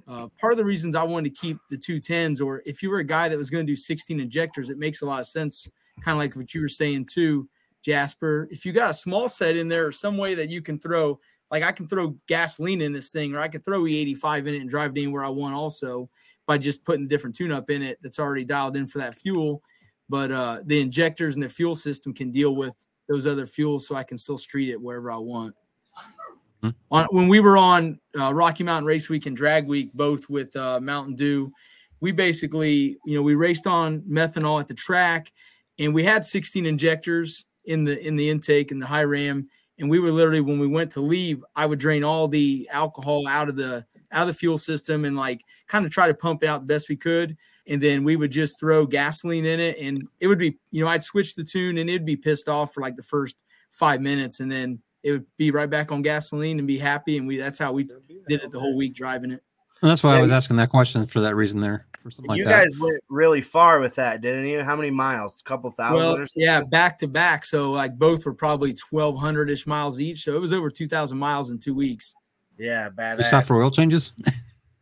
Uh, part of the reasons I wanted to keep the two tens, or if you were a guy that was going to do 16 injectors, it makes a lot of sense. Kind of like what you were saying too, Jasper. If you got a small set in there, or some way that you can throw, like I can throw gasoline in this thing, or I could throw E85 in it and drive it anywhere I want, also by just putting a different tune up in it that's already dialed in for that fuel but uh, the injectors and the fuel system can deal with those other fuels, so I can still street it wherever I want. Hmm. On, when we were on uh, Rocky Mountain Race Week and Drag Week, both with uh, Mountain Dew, we basically, you know, we raced on methanol at the track, and we had 16 injectors in the in the intake and the high ram, and we were literally when we went to leave, I would drain all the alcohol out of the out of the fuel system and like kind of try to pump it out the best we could and then we would just throw gasoline in it and it would be you know i'd switch the tune and it'd be pissed off for like the first five minutes and then it would be right back on gasoline and be happy and we that's how we did it the whole week driving it And that's why I was asking that question for that reason there, for something like you that. guys went really far with that, didn't you? How many miles? A couple thousand well or something? yeah back to back so like both were probably 1200ish miles each so it was over 2000 miles in two weeks Yeah, bad. Just not for oil changes. <laughs>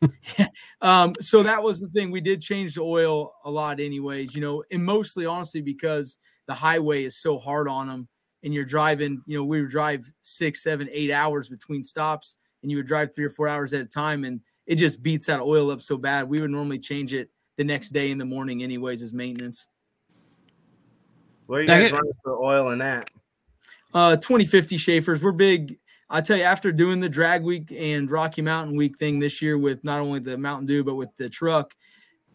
<laughs> Um, so that was the thing. We did change the oil a lot, anyways, you know, and mostly honestly because the highway is so hard on them and you're driving, you know, we would drive six, seven, eight hours between stops and you would drive three or four hours at a time and it just beats that oil up so bad. We would normally change it the next day in the morning, anyways, as maintenance. Where are you guys get- running for oil in that? Uh, 2050 Schaeffer's. We're big. I tell you, after doing the drag week and Rocky Mountain week thing this year with not only the Mountain Dew but with the truck,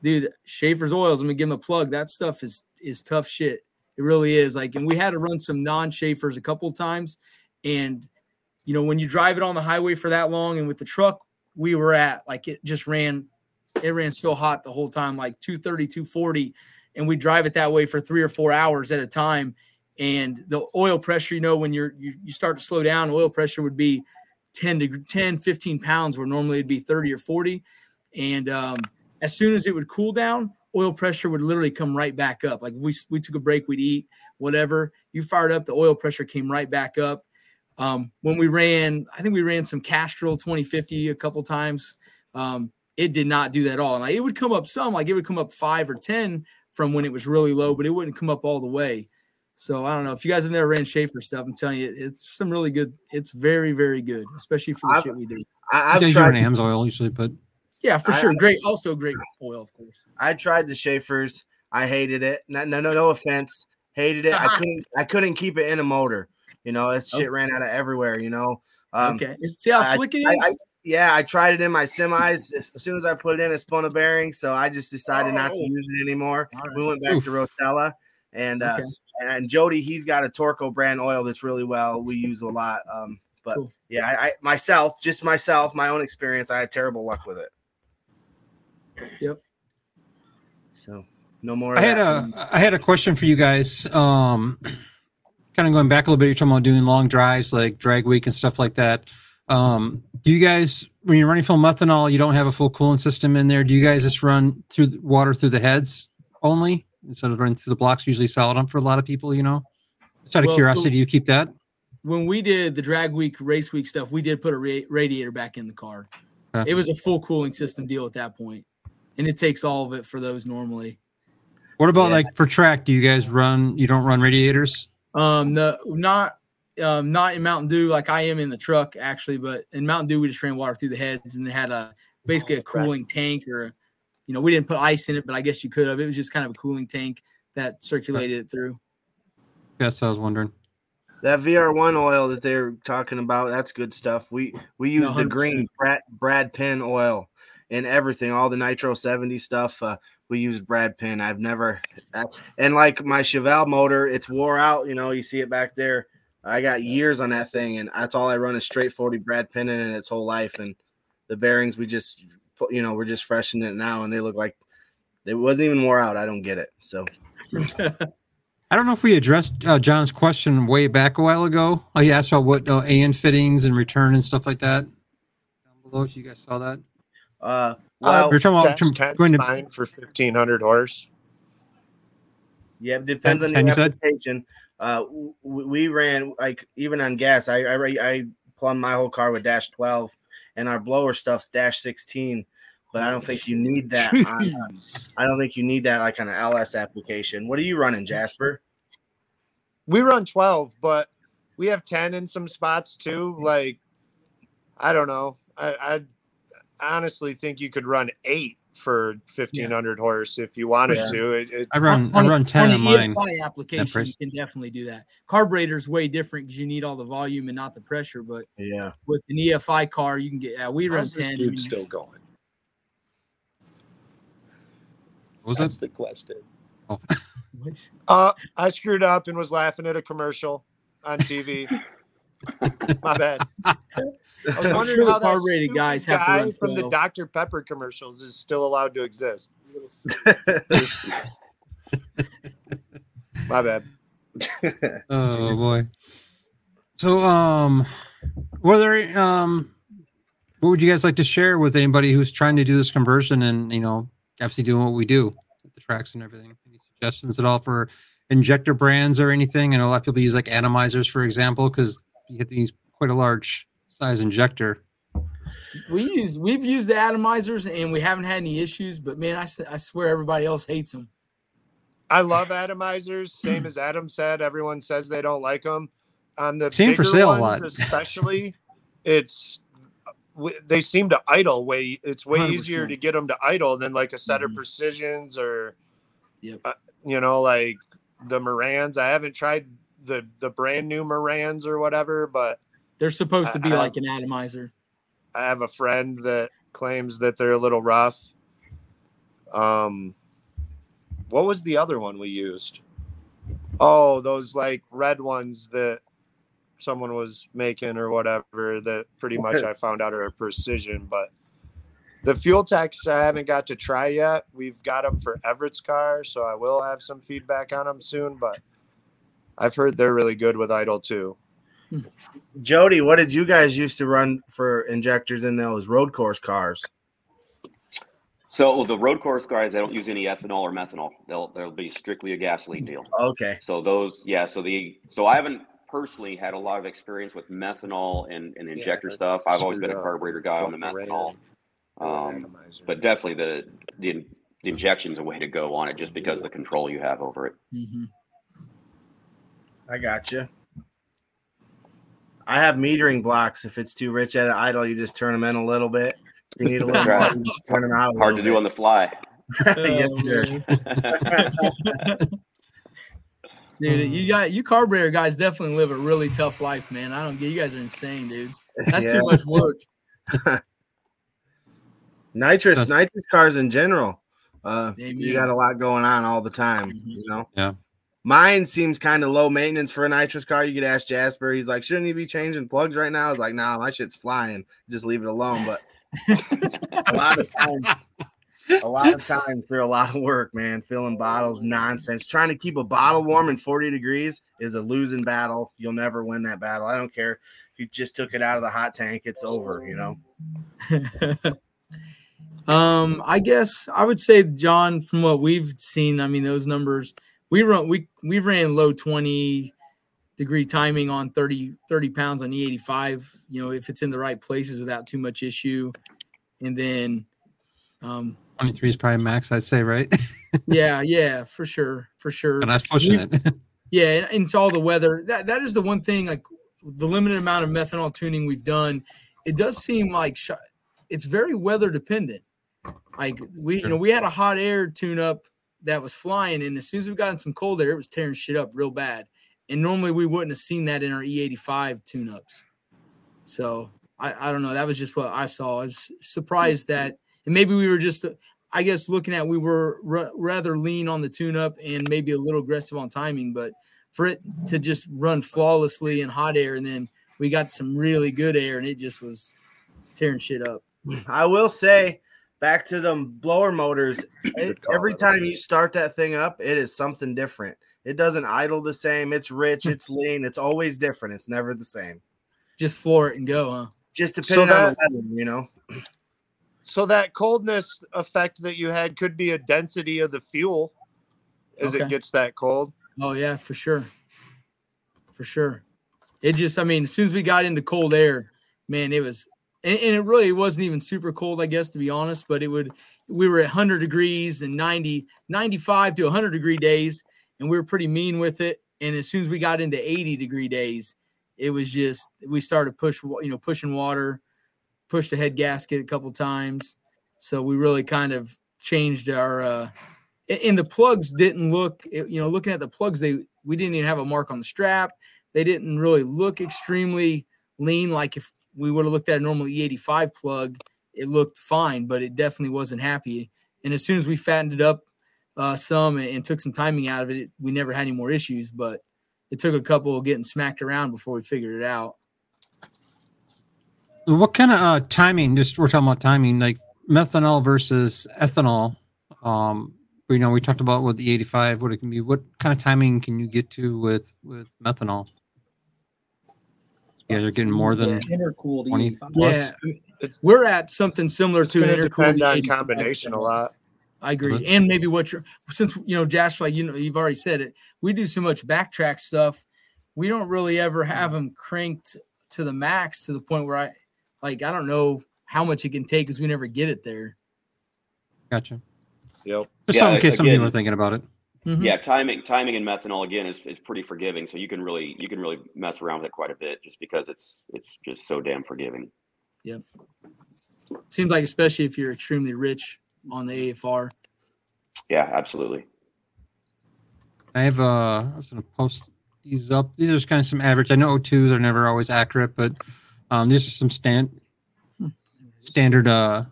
dude, Schaeffer's oils. I'm gonna give them a plug. That stuff is is tough shit. It really is. Like, and we had to run some non Schaeffer's a couple of times, and you know when you drive it on the highway for that long, and with the truck we were at, like it just ran, it ran so hot the whole time, like 230, 240, and we drive it that way for three or four hours at a time and the oil pressure you know when you're you, you start to slow down oil pressure would be 10 to 10 15 pounds where normally it'd be 30 or 40 and um, as soon as it would cool down oil pressure would literally come right back up like if we, we took a break we'd eat whatever you fired up the oil pressure came right back up um, when we ran i think we ran some castrol 2050 a couple times um, it did not do that at all like it would come up some like it would come up five or ten from when it was really low but it wouldn't come up all the way so I don't know if you guys have never ran Schaeffer stuff. I'm telling you, it's some really good. It's very, very good, especially for the I've- shit we do. I, I I've you tried. run AMS oil usually, but Yeah, for I- sure. Great. Also great oil, of course. I tried the Schaeffer's. I hated it. No, no, no, no offense. Hated it. I <laughs> couldn't. I couldn't keep it in a motor. You know, that shit ran out of everywhere. You know. Um, okay. See how I- slick it I- I- yeah, I tried it in my semis. As soon as I put it in, it spun a bearing. So I just decided not to Oh. use it anymore. Right. We went back Oof. to Rotella, and uh, Okay. and Jody, he's got a Torco brand oil that's really well. We use a lot. Um, but Cool. yeah, I, I myself, just myself, my own experience, I had terrible luck with it. Yep. So no more. I had that a from me. I had a question for you guys. Um, kind of going back a little bit, you're talking about doing long drives like drag week and stuff like that. Um, do you guys, when you're running full methanol, you don't have a full cooling system in there? Do you guys just run through the water through the heads only instead of running through the blocks? Usually solid them for a lot of people, you know. Just out of Well, so- curiosity, do you keep that? when we did the drag week, race week stuff, we did put a ra- radiator back in the car. Okay. It was a full cooling system deal at that point, and it takes all of it for those normally. What about Yeah. like for track? Do you guys run? You don't run radiators? Um, the not um, not in Mountain Dew like I am in the truck actually, but in Mountain Dew we just ran water through the heads and they had a basically a cooling tank or you know we didn't put ice in it, but I guess you could have. It was just kind of a cooling tank that circulated it through. Yes, I was wondering. That VR1 oil that they're talking about, that's good stuff. We we use No, the green Brad, Brad Penn oil and everything, all the Nitro 70 stuff. Uh, we use Brad Penn. I've never, and like my Chevelle motor, it's wore out. You know, you see it back there. I got years on that thing, and that's all I run is straight 40 Brad Penn in it its whole life. And the bearings, we just, put, you know, we're just freshening it now, and they look like it wasn't even wore out. I don't get it. So <laughs> I don't know if we addressed uh, John's question way back a while ago. Oh, he asked about what uh, AN fittings and return and stuff like that. Down below, you guys saw that. Uh, Well, well, we're talking about Ten's- tr- ten's going to fine for fifteen hundred horse. Yeah, it depends on Ten, the you said? application. Uh, w- we ran like even on gas. I I, re- I plumbed my whole car with dash twelve, and our blower stuff's dash sixteen. But I don't think you need that. On, uh, I don't think you need that like on an LS application. What are you running, Jasper? We run twelve, but we have ten in some spots too. Like, I don't know. I, I honestly think you could run eight for fifteen hundred horse if you wanted Yeah. to. It, it, I run I run ten on on mine. EFI application, you can definitely do that. Carburetor's way different because you need all the volume and not the pressure. But Yeah, with an EFI car, you can get. Yeah, we run how's this ten. dude still going? What was That's that? the question. Oh. <laughs> Uh, I screwed up and was laughing at a commercial on TV. <laughs> <laughs> My bad. I was wondering sure how that carbureted stupid guys have to guy run from the Dr. Pepper commercials is still allowed to exist. My bad. <laughs> Oh boy. So um, were there um, what would you guys like to share with anybody who's trying to do this conversion and you know obviously doing what we do at the tracks and everything? Any suggestions at all for injector brands or anything? I know a lot of people use like atomizers, for example, because you have to use quite a large size injector. We use we've used the atomizers and we haven't had any issues. But man, I, I swear everybody else hates them. I love atomizers. Same as Adam said, everyone says they don't like them. On the Seen for bigger sale a ones lot. <laughs> especially, it's they seem to idle way. It's way easier 100%. to get them to idle than like a set of Mhm. precisions or, Yep. uh, you know, like the Morans. I haven't tried the the brand new Morans or whatever, but They're supposed to be I- I- like an atomizer. I have a friend that claims that they're a little rough. Um, what was the other one we used? Oh, those like red ones that someone was making or whatever. That pretty much <laughs> I found out are a precision, but the fuel techs I haven't got to try yet. We've got them for Everett's car, so I will have some feedback on them soon. But I've heard they're really good with idle too. Jody, what did you guys used to run for injectors in those road course cars? So the road course guys, they don't use any ethanol or methanol. They'll they'll be strictly a gasoline deal. Okay, So those, yeah. So the so I haven't personally had a lot of experience with methanol and, and injector I stuff. I've always been a screwed up. carburetor guy on the methanol. Um, but definitely the the, the injection's a way to go on it just because of the control you have over it. Mhm. I got you. I have metering blocks. If it's too rich at an idle, you just turn them in a little bit. You need a little, Right. more, just turn them out. A Hard to little do on the fly. <laughs> yes, Oh, sir. <laughs> Dude, you got you carburetor guys definitely live a really tough life, man. I don't get you guys are insane, dude. That's Yeah. too much work. <laughs> Nitrous, nitrous cars in general. Uh, Amen. you got a lot going on all the time. Mhm. You know. Yeah. Mine seems kind of low maintenance for a nitrous car. You could ask Jasper. He's like, shouldn't he be changing plugs right now? I was like, nah, my shit's flying. Just leave it alone. But <laughs> a lot of times, a lot of times they're a lot of work, man. Filling bottles, nonsense. Trying to keep a bottle warm in 40 degrees is a losing battle. You'll never win that battle. I don't care if you just took it out of the hot tank, it's over, you know. <laughs> um, I guess I would say, John, from what we've seen, I mean, those numbers we run we we ran low 20 degree timing on 30 30 pounds on E85, you know, if it's in the right places without too much issue. And then um 23 is probably max, I'd say, right? <laughs> yeah, yeah, for sure, for sure. and I was pushing it. <laughs> Yeah, and, and it's all the weather. That that is the one thing. Like the limited amount of methanol tuning we've done, it does seem like sh- it's very weather dependent. Like we, you know, we had a hot air tune up that was flying, and as soon as we got in some cold air, it was tearing shit up real bad. And normally we wouldn't have seen that in our E85 tune ups. So I, I don't know. That was just what I saw. I was surprised that, and maybe we were just, I guess, looking at we were r- rather lean on the tune up and maybe a little aggressive on timing, but for it to just run flawlessly in hot air, and then we got some really good air, and it just was tearing shit up. I will say, back to the blower motors, it, every time you start that thing up, it is something different. It doesn't idle the same. It's rich, hmm. it's lean, it's always different. It's never the same. Just floor it and go, huh? Just depending that, on the weather, you know. So that coldness effect that you had could be a density of the fuel as Okay. it gets that cold. Oh yeah, for sure, for sure. It just, I mean, as soon as we got into cold air, man, it was, and, and it really wasn't even super cold, I guess, to be honest. But it would, we were at 100 degrees and 90, 95 to 100 degree days, and we were pretty mean with it. And as soon as we got into 80 degree days, it was just we started push, you know, pushing water, pushed the head gasket a couple times. So we really kind of changed our. uh and the plugs didn't look you know looking at the plugs they we didn't even have a mark on the strap they didn't really look extremely lean like if we would have looked at a normal e85 plug it looked fine but it definitely wasn't happy and as soon as we fattened it up uh, some and, and took some timing out of it, we never had any more issues but it took a couple of getting smacked around before we figured it out What kind of uh, timing? Just we're talking about timing, like methanol versus ethanol. Um, you know, we talked about what the 85, what it can be. What kind of timing can you get to with with methanol? Yeah, they're getting more than intercooled 20 plus. yeah we're at something similar to an going intercooled depend on combination a lot. I agree. Mhm. And maybe what you're since you know, Jasper, like you know, you've already said it. We do so much backtrack stuff. We don't really ever have them cranked to the max to the point where I like I don't know how much it can take because we never get it there. Gotcha. Yep. Just Yeah, in case some of you were thinking about it. Mhm. Yeah, timing timing in methanol again is, is pretty forgiving. So you can really you can really mess around with it quite a bit just because it's it's just so damn forgiving. Yep. Seems like especially if you're extremely rich on the AFR. Yeah, absolutely. I have uh I was gonna post these up. These are just kind of some average. I know O2s are never always accurate, but um these are some stand standard uh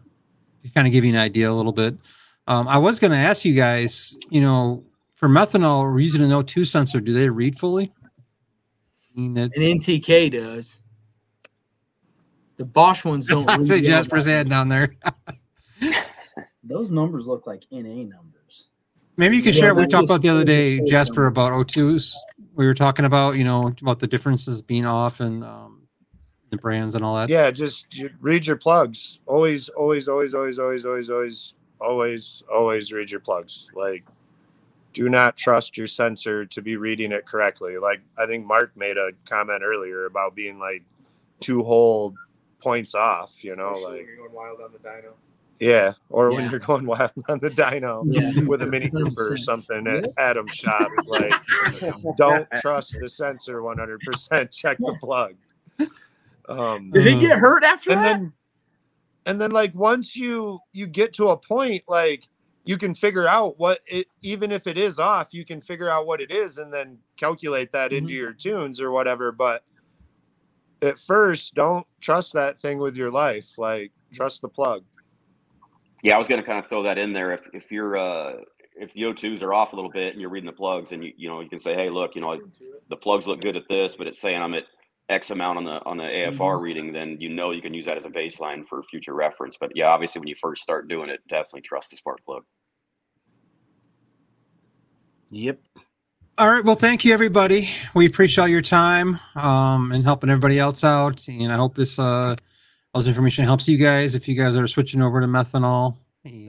to kind of give you an idea a little bit. Um I was gonna ask you guys, you know, for methanol, we're using an O2 sensor. Do they read fully? I mean that And NTK does. The Bosch ones don't. <laughs> I say read Jasper's that. head down there. <laughs> Those numbers look like NA numbers. Maybe you can Yeah, share. We that talked just- about the other that day, just Jasper, them. about O2s. We were talking about, you know, about the differences being off and um, the brands and all that. Yeah, just you read your plugs. Always, always, always, always, always, always, always, always, always read your plugs. Like, do not trust your sensor to be reading it correctly. Like, I think Mark made a comment earlier about being like two whole points off. You know, like you're going wild on the dyno. yeah, or when you're going wild on the dyno Yeah. with a Mini Cooper or <laughs> something at Adam's shop. Like, don't trust the sensor 100%. <laughs> Check the plug. Um, Did he get hurt after and that? then and then like once you you get to a point like you can figure out what it even if it is off you can figure out what it is and then calculate that into your tunes or whatever but at first don't trust that thing with your life like trust the plug. Yeah, I was going to kind of throw that in there. If if you're uh, if the O2s are off a little bit and you're reading the plugs, and you you know you can say, hey, look, you know the plugs look good at this, but it's saying I'm at X amount on the on the AFR reading, then you know you can use that as a baseline for future reference. But yeah, obviously when you first start doing it, definitely trust the spark plug. Yep. All right. Well, thank you, everybody. We appreciate all your time um, and helping everybody else out. And I hope this uh, all this information helps you guys if you guys are switching over to methanol.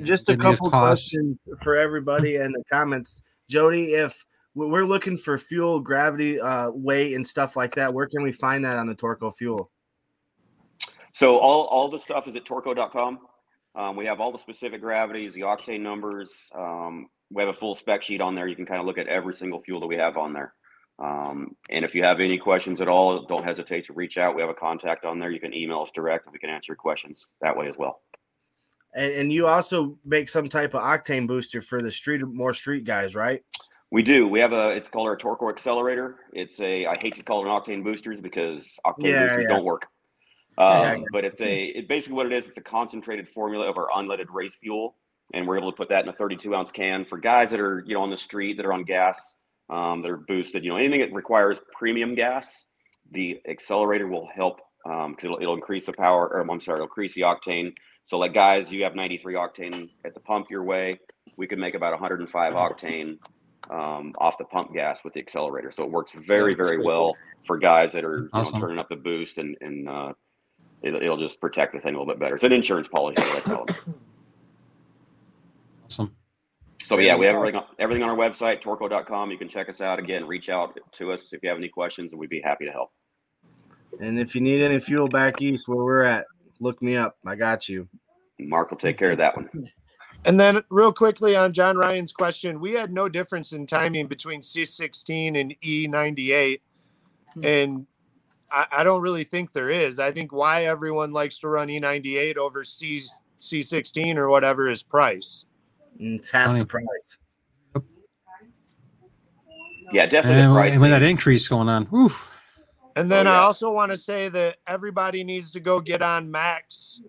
Just a getting rid of couple questions for everybody in the comments. Jody, if we- we're looking for fuel, gravity, uh, weight, and stuff like that, where can we find that on the Torco fuel? So all all the stuff is at torco.com. Um, we have all the specific gravities, the octane numbers. Um, we have a full spec sheet on there. You can kind of look at every single fuel that we have on there. Um, and if you have any questions at all, don't hesitate to reach out. We have a contact on there. You can email us direct and we can answer your questions that way as well. And, and you also make some type of octane booster for the street, more street guys, right? We do. We have a. It's called our Torco Accelerator. It's a. I hate to call it an octane boosters because octane Yeah, boosters yeah. don't work. Um, yeah. But it's a. It basically what it is. It's a concentrated formula of our unleaded race fuel, and we're able to put that in a 32 ounce can for guys that are you know on the street that are on gas, um, that are boosted. You know anything that requires premium gas, the accelerator will help because it'll, it'll increase the power. Or I'm sorry, it'll increase the octane. So like guys, you have 93 octane at the pump your way. We can make about 105 octane um, off the pump gas with the accelerator. So it works very, very well for guys that are you know, turning up the boost and, and uh, it'll, it'll just protect the thing a little bit better. It's an insurance policy. I call it. <coughs> Awesome. So yeah, we have everything, on- everything on our website, torco.com. You can check us out again. Reach out to us if you have any questions, and we'd be happy to help. And if you need any fuel back east where we're at, look me up. I got you. Mark will take care of that one. And then, real quickly on John Ryan's question, we had no difference in timing between C16 and E98. Hmm. And I, I don't really think there is. I think why everyone likes to run E98 over C, C16 or whatever is price. And It's half the price. Yeah, definitely. And, the with- and with that increase going on, oof. And then Oh, I also want to say that everybody needs to go get on Max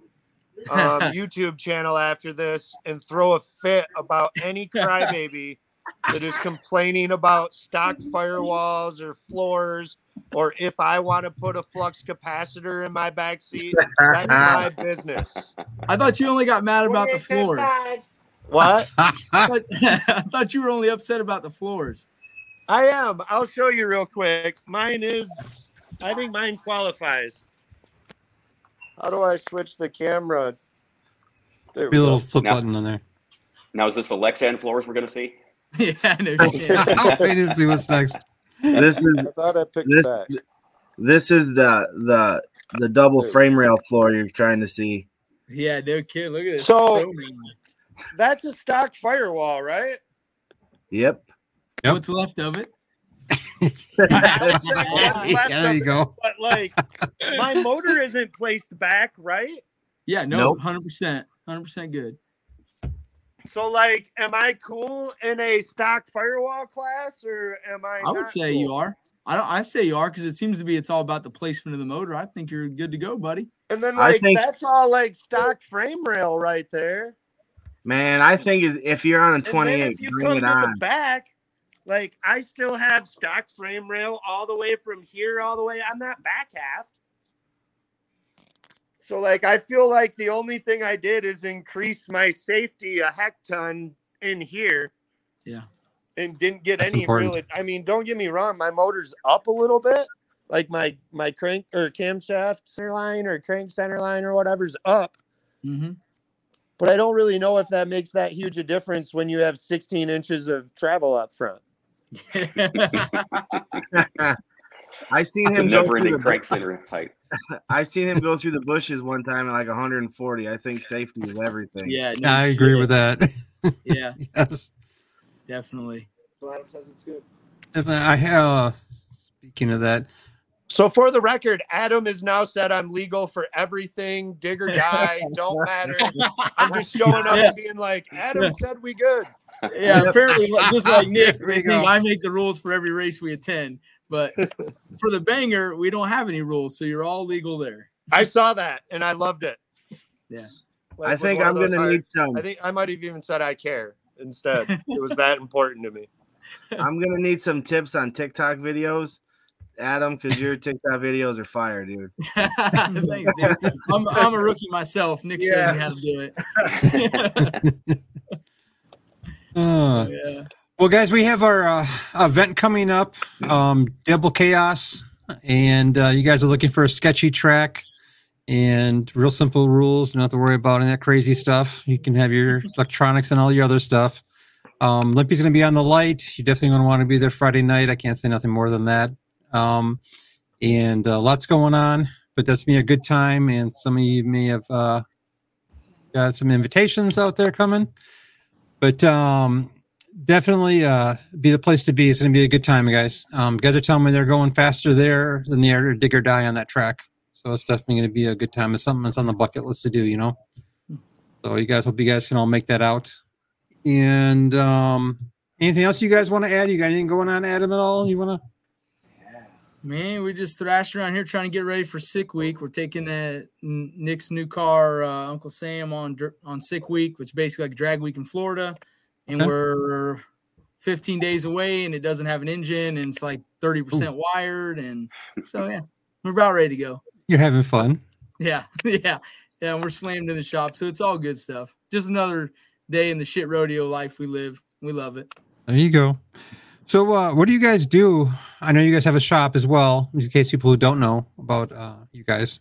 um, <laughs> YouTube channel after this and throw a fit about any crybaby that is complaining about stock firewalls or floors, or if I want to put a flux capacitor in my back seat, that's <laughs> my business. I thought you only got mad about the floors. What? <laughs> I thought, I thought you were only upset about the floors. I am. I'll show you real quick. Mine is, I think mine qualifies. How do I switch the camera? There Be a little flip Now- button on there. Now, is this the Lexan floors we're going to see? <laughs> yeah, no shit. <laughs> I'll wait to see what's next. This is I thought I picked this back. this is the the the double frame rail floor you're trying to see. yeah, no kid. Look at this. So- <laughs> That's a stock firewall, right? Yep. Yep. what's left of it? Yeah, <laughs> there you go. <laughs> But like, my motor isn't placed back, right? Yeah, no, hundred percent, hundred percent good. So like, am I cool in a stock firewall class, or am I? I would not say you are. I don't. I say you are because it seems to be. It's all about the placement of the motor. I think you're good to go, buddy. And then like, think- that's all like stock frame rail right there. Man, I think is if you're on a 28, if you bring come it on. the back, like I still have stock frame rail all the way from here all the way on that back half. So like I feel like the only thing I did is increase my safety a heck ton in here. Yeah. And didn't get That's any important. really I mean, don't get me wrong, my motor's up a little bit. Like my my crank or camshaft center line or crank center line or whatever's up Mm-hmm. but I don't really know if that makes that huge a difference when you have 16 inches of travel up front. I seen him go never through ending the, crank center height. <laughs> I seen him go through the bushes one time at like 140. I think safety is everything. yeah, no I agree with that. <laughs> Yeah, yes. definitely. So Adam says it's good. If I have, uh, speaking of that, So for the record, Adam is now said I'm legal for everything, dig or die, don't matter. <laughs> I'm just showing up Yeah. and being like, Adam said we good. Yeah, <laughs> apparently, just like Nick, I think go. I make the rules for every race we attend. But <laughs> for the banger, we don't have any rules, so you're all legal there. I saw that and I loved it. Yeah. Like, I think I'm gonna need some. I think I might have even said I care instead. it was that <laughs> important to me. I'm gonna need some tips on TikTok videos, Adam, because your TikTok videos are fire, dude. Thanks, dude. I'm, I'm a rookie myself. Nick showed Yeah. me how to do it. Uh, yeah. well, guys, we have our uh, event coming up, um, Double Chaos, and uh, you guys are looking for a sketchy track and real simple rules. Have to worry about any that crazy stuff. You can have your electronics and all your other stuff. Um, Limpy's going to be on the light. You definitely going to want to be there Friday night. I can't say nothing more than that. Um, and uh, lots going on, but that's me a good time. And some of you may have uh, got some invitations out there coming. But um, definitely uh, be the place to be. It's going to be a good time, guys. Um, guys are telling me they're going faster there than the air dig or die on that track. So it's definitely going to be a good time. It's something that's on the bucket list to do, you know. So you guys hope you guys can all make that out. And um, anything else you guys want to add? You got anything going on, Adam, at all? You want to? Man, we just thrashed around here trying to get ready for sick week. We're taking uh, Nick's new car, uh, Uncle Sam, on on sick week, which is basically like drag week in Florida, and okay. we're 15 days away, and it doesn't have an engine, and it's like 30 percent wired, and <sighs> so yeah, we're about ready to go. You're having fun. Yeah, <laughs> yeah, yeah. We're slammed in the shop, so it's all good stuff. Just another day in the shit rodeo life we live. We love it. There you go. So, uh, what do you guys do? I know you guys have a shop as well, in case people who don't know about uh, you guys.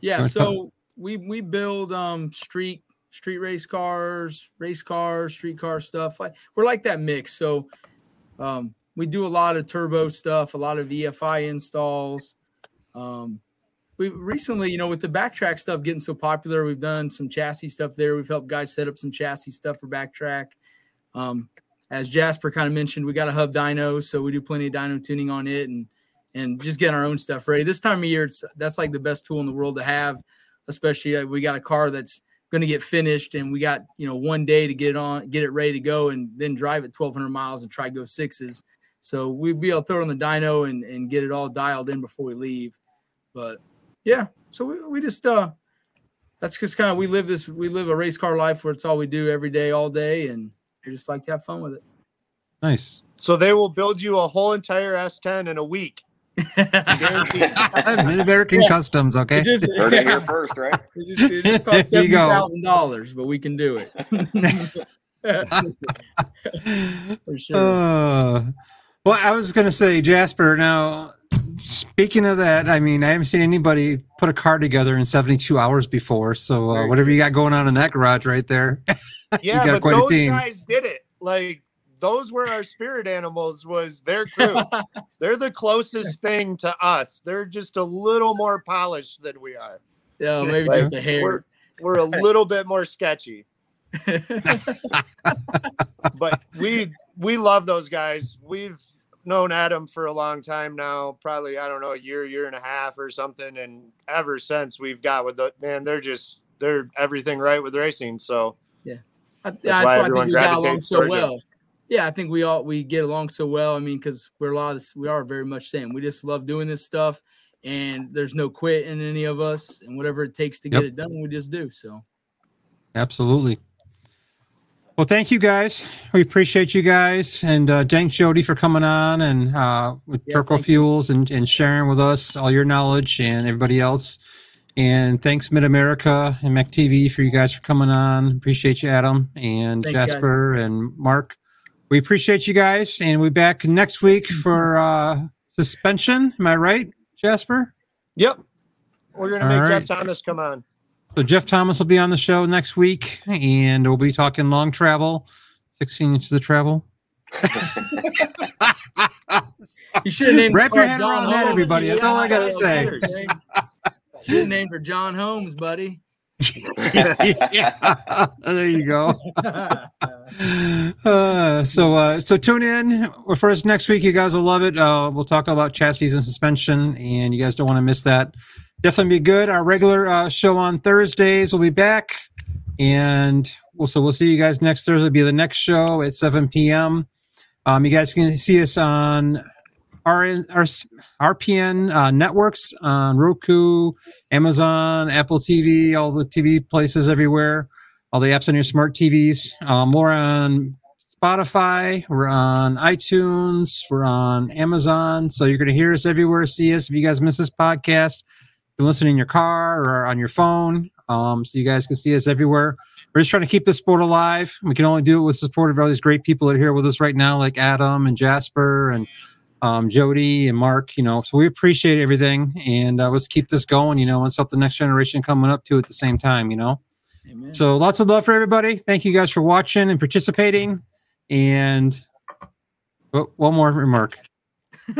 Yeah, so we we build um, street street race cars, race cars, street car stuff. Like we're like that mix. So um, we do a lot of turbo stuff, a lot of EFI installs. Um, we recently, you know, with the backtrack stuff getting so popular, we've done some chassis stuff there. We've helped guys set up some chassis stuff for backtrack. Um, as Jasper kind of mentioned, we got a hub dyno, so we do plenty of dyno tuning on it and and just getting our own stuff ready. This time of year, it's that's like the best tool in the world to have, especially uh, we got a car that's going to get finished and we got you know one day to get it on, get it ready to go, and then drive it 1,200 miles and try go sixes. So we'd be able to throw it on the dyno and, and get it all dialed in before we leave. But yeah, so we, we just uh that's just kind of we live this we live a race car life where it's all we do every day, all day, and we just like to have fun with it. Nice. So they will build you a whole entire S10 in a week. Mid American yeah. Customs, okay. It just, Heard yeah. here first, right? <laughs> It just, it just costs seventy thousand dollars, but we can do it. <laughs> For sure. Uh, well, I was going to say, Jasper. Now, speaking of that, I mean, I haven't seen anybody put a car together in seventy-two hours before. So, uh, whatever you got going on in that garage right there, <laughs> <laughs> yeah, but those guys did it. Like those were our spirit animals. Was their crew? <laughs> They're the closest thing to us. They're just a little more polished than we are. Yeah, maybe like, just a hair. We're, we're a <laughs> little bit more sketchy. but we we love those guys. We've known Adam for a long time now, probably I don't know a year, year and a half or something, and ever since we've got with the man, they're just they're everything right with racing. So yeah, that's, that's why, why I think we got along so well. Yeah, I think we all we get along so well. I mean, because we're a lot of this, we are very much same. We just love doing this stuff, and there's no quit in any of us, and whatever it takes to yep. get it done, we just do. So, absolutely. Well, thank you guys. We appreciate you guys, and uh, thanks Jody for coming on and uh, with yeah, Torco Fuels and, and sharing with us all your knowledge and everybody else. And thanks Mid America and TV for you guys for coming on. Appreciate you, Adam and thanks, Jasper guys. and Mark. We appreciate you guys, and we'll be back next week for uh, suspension. Am I right, Jasper? Yep. We're gonna make right. Jeff Thomas come on. So Jeff Thomas will be on the show next week, and we'll be talking long travel, 16 inches of travel. <laughs> you should have named Wrap your head around that, everybody. That's all I gotta say. <laughs> Should have named her John Holmes, buddy. yeah, <laughs> there you go. <laughs> uh, so, uh, so tune in for us next week. You guys will love it. Uh, we'll talk about chassis and suspension, and you guys don't want to miss that definitely be good. Our regular uh, show on Thursdays We'll be back, and we'll, so we'll see you guys next Thursday. Will be the next show at 7 p.m. Um, you guys can see us on our, our RPN uh, networks on Roku, Amazon, Apple TV, all the TV places everywhere, all the apps on your smart TVs. Uh, more on Spotify, we're on iTunes, we're on Amazon. So you're going to hear us everywhere, see us. If you guys miss this podcast, you can listen in your car or on your phone. Um, so you guys can see us everywhere. We're just trying to keep the sport alive. We can only do it with support of all these great people that are here with us right now, like Adam and Jasper and um, Jody and Mark. You know, so we appreciate everything, and uh, let's keep this going. You know, let's help the next generation coming up to at the same time. You know, Amen. so lots of love for everybody. Thank you guys for watching and participating. And oh, one more remark. <laughs>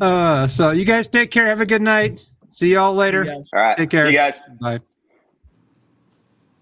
uh, so you guys take care. Have a good night. See y'all later. All right. Take care. See you guys. Bye.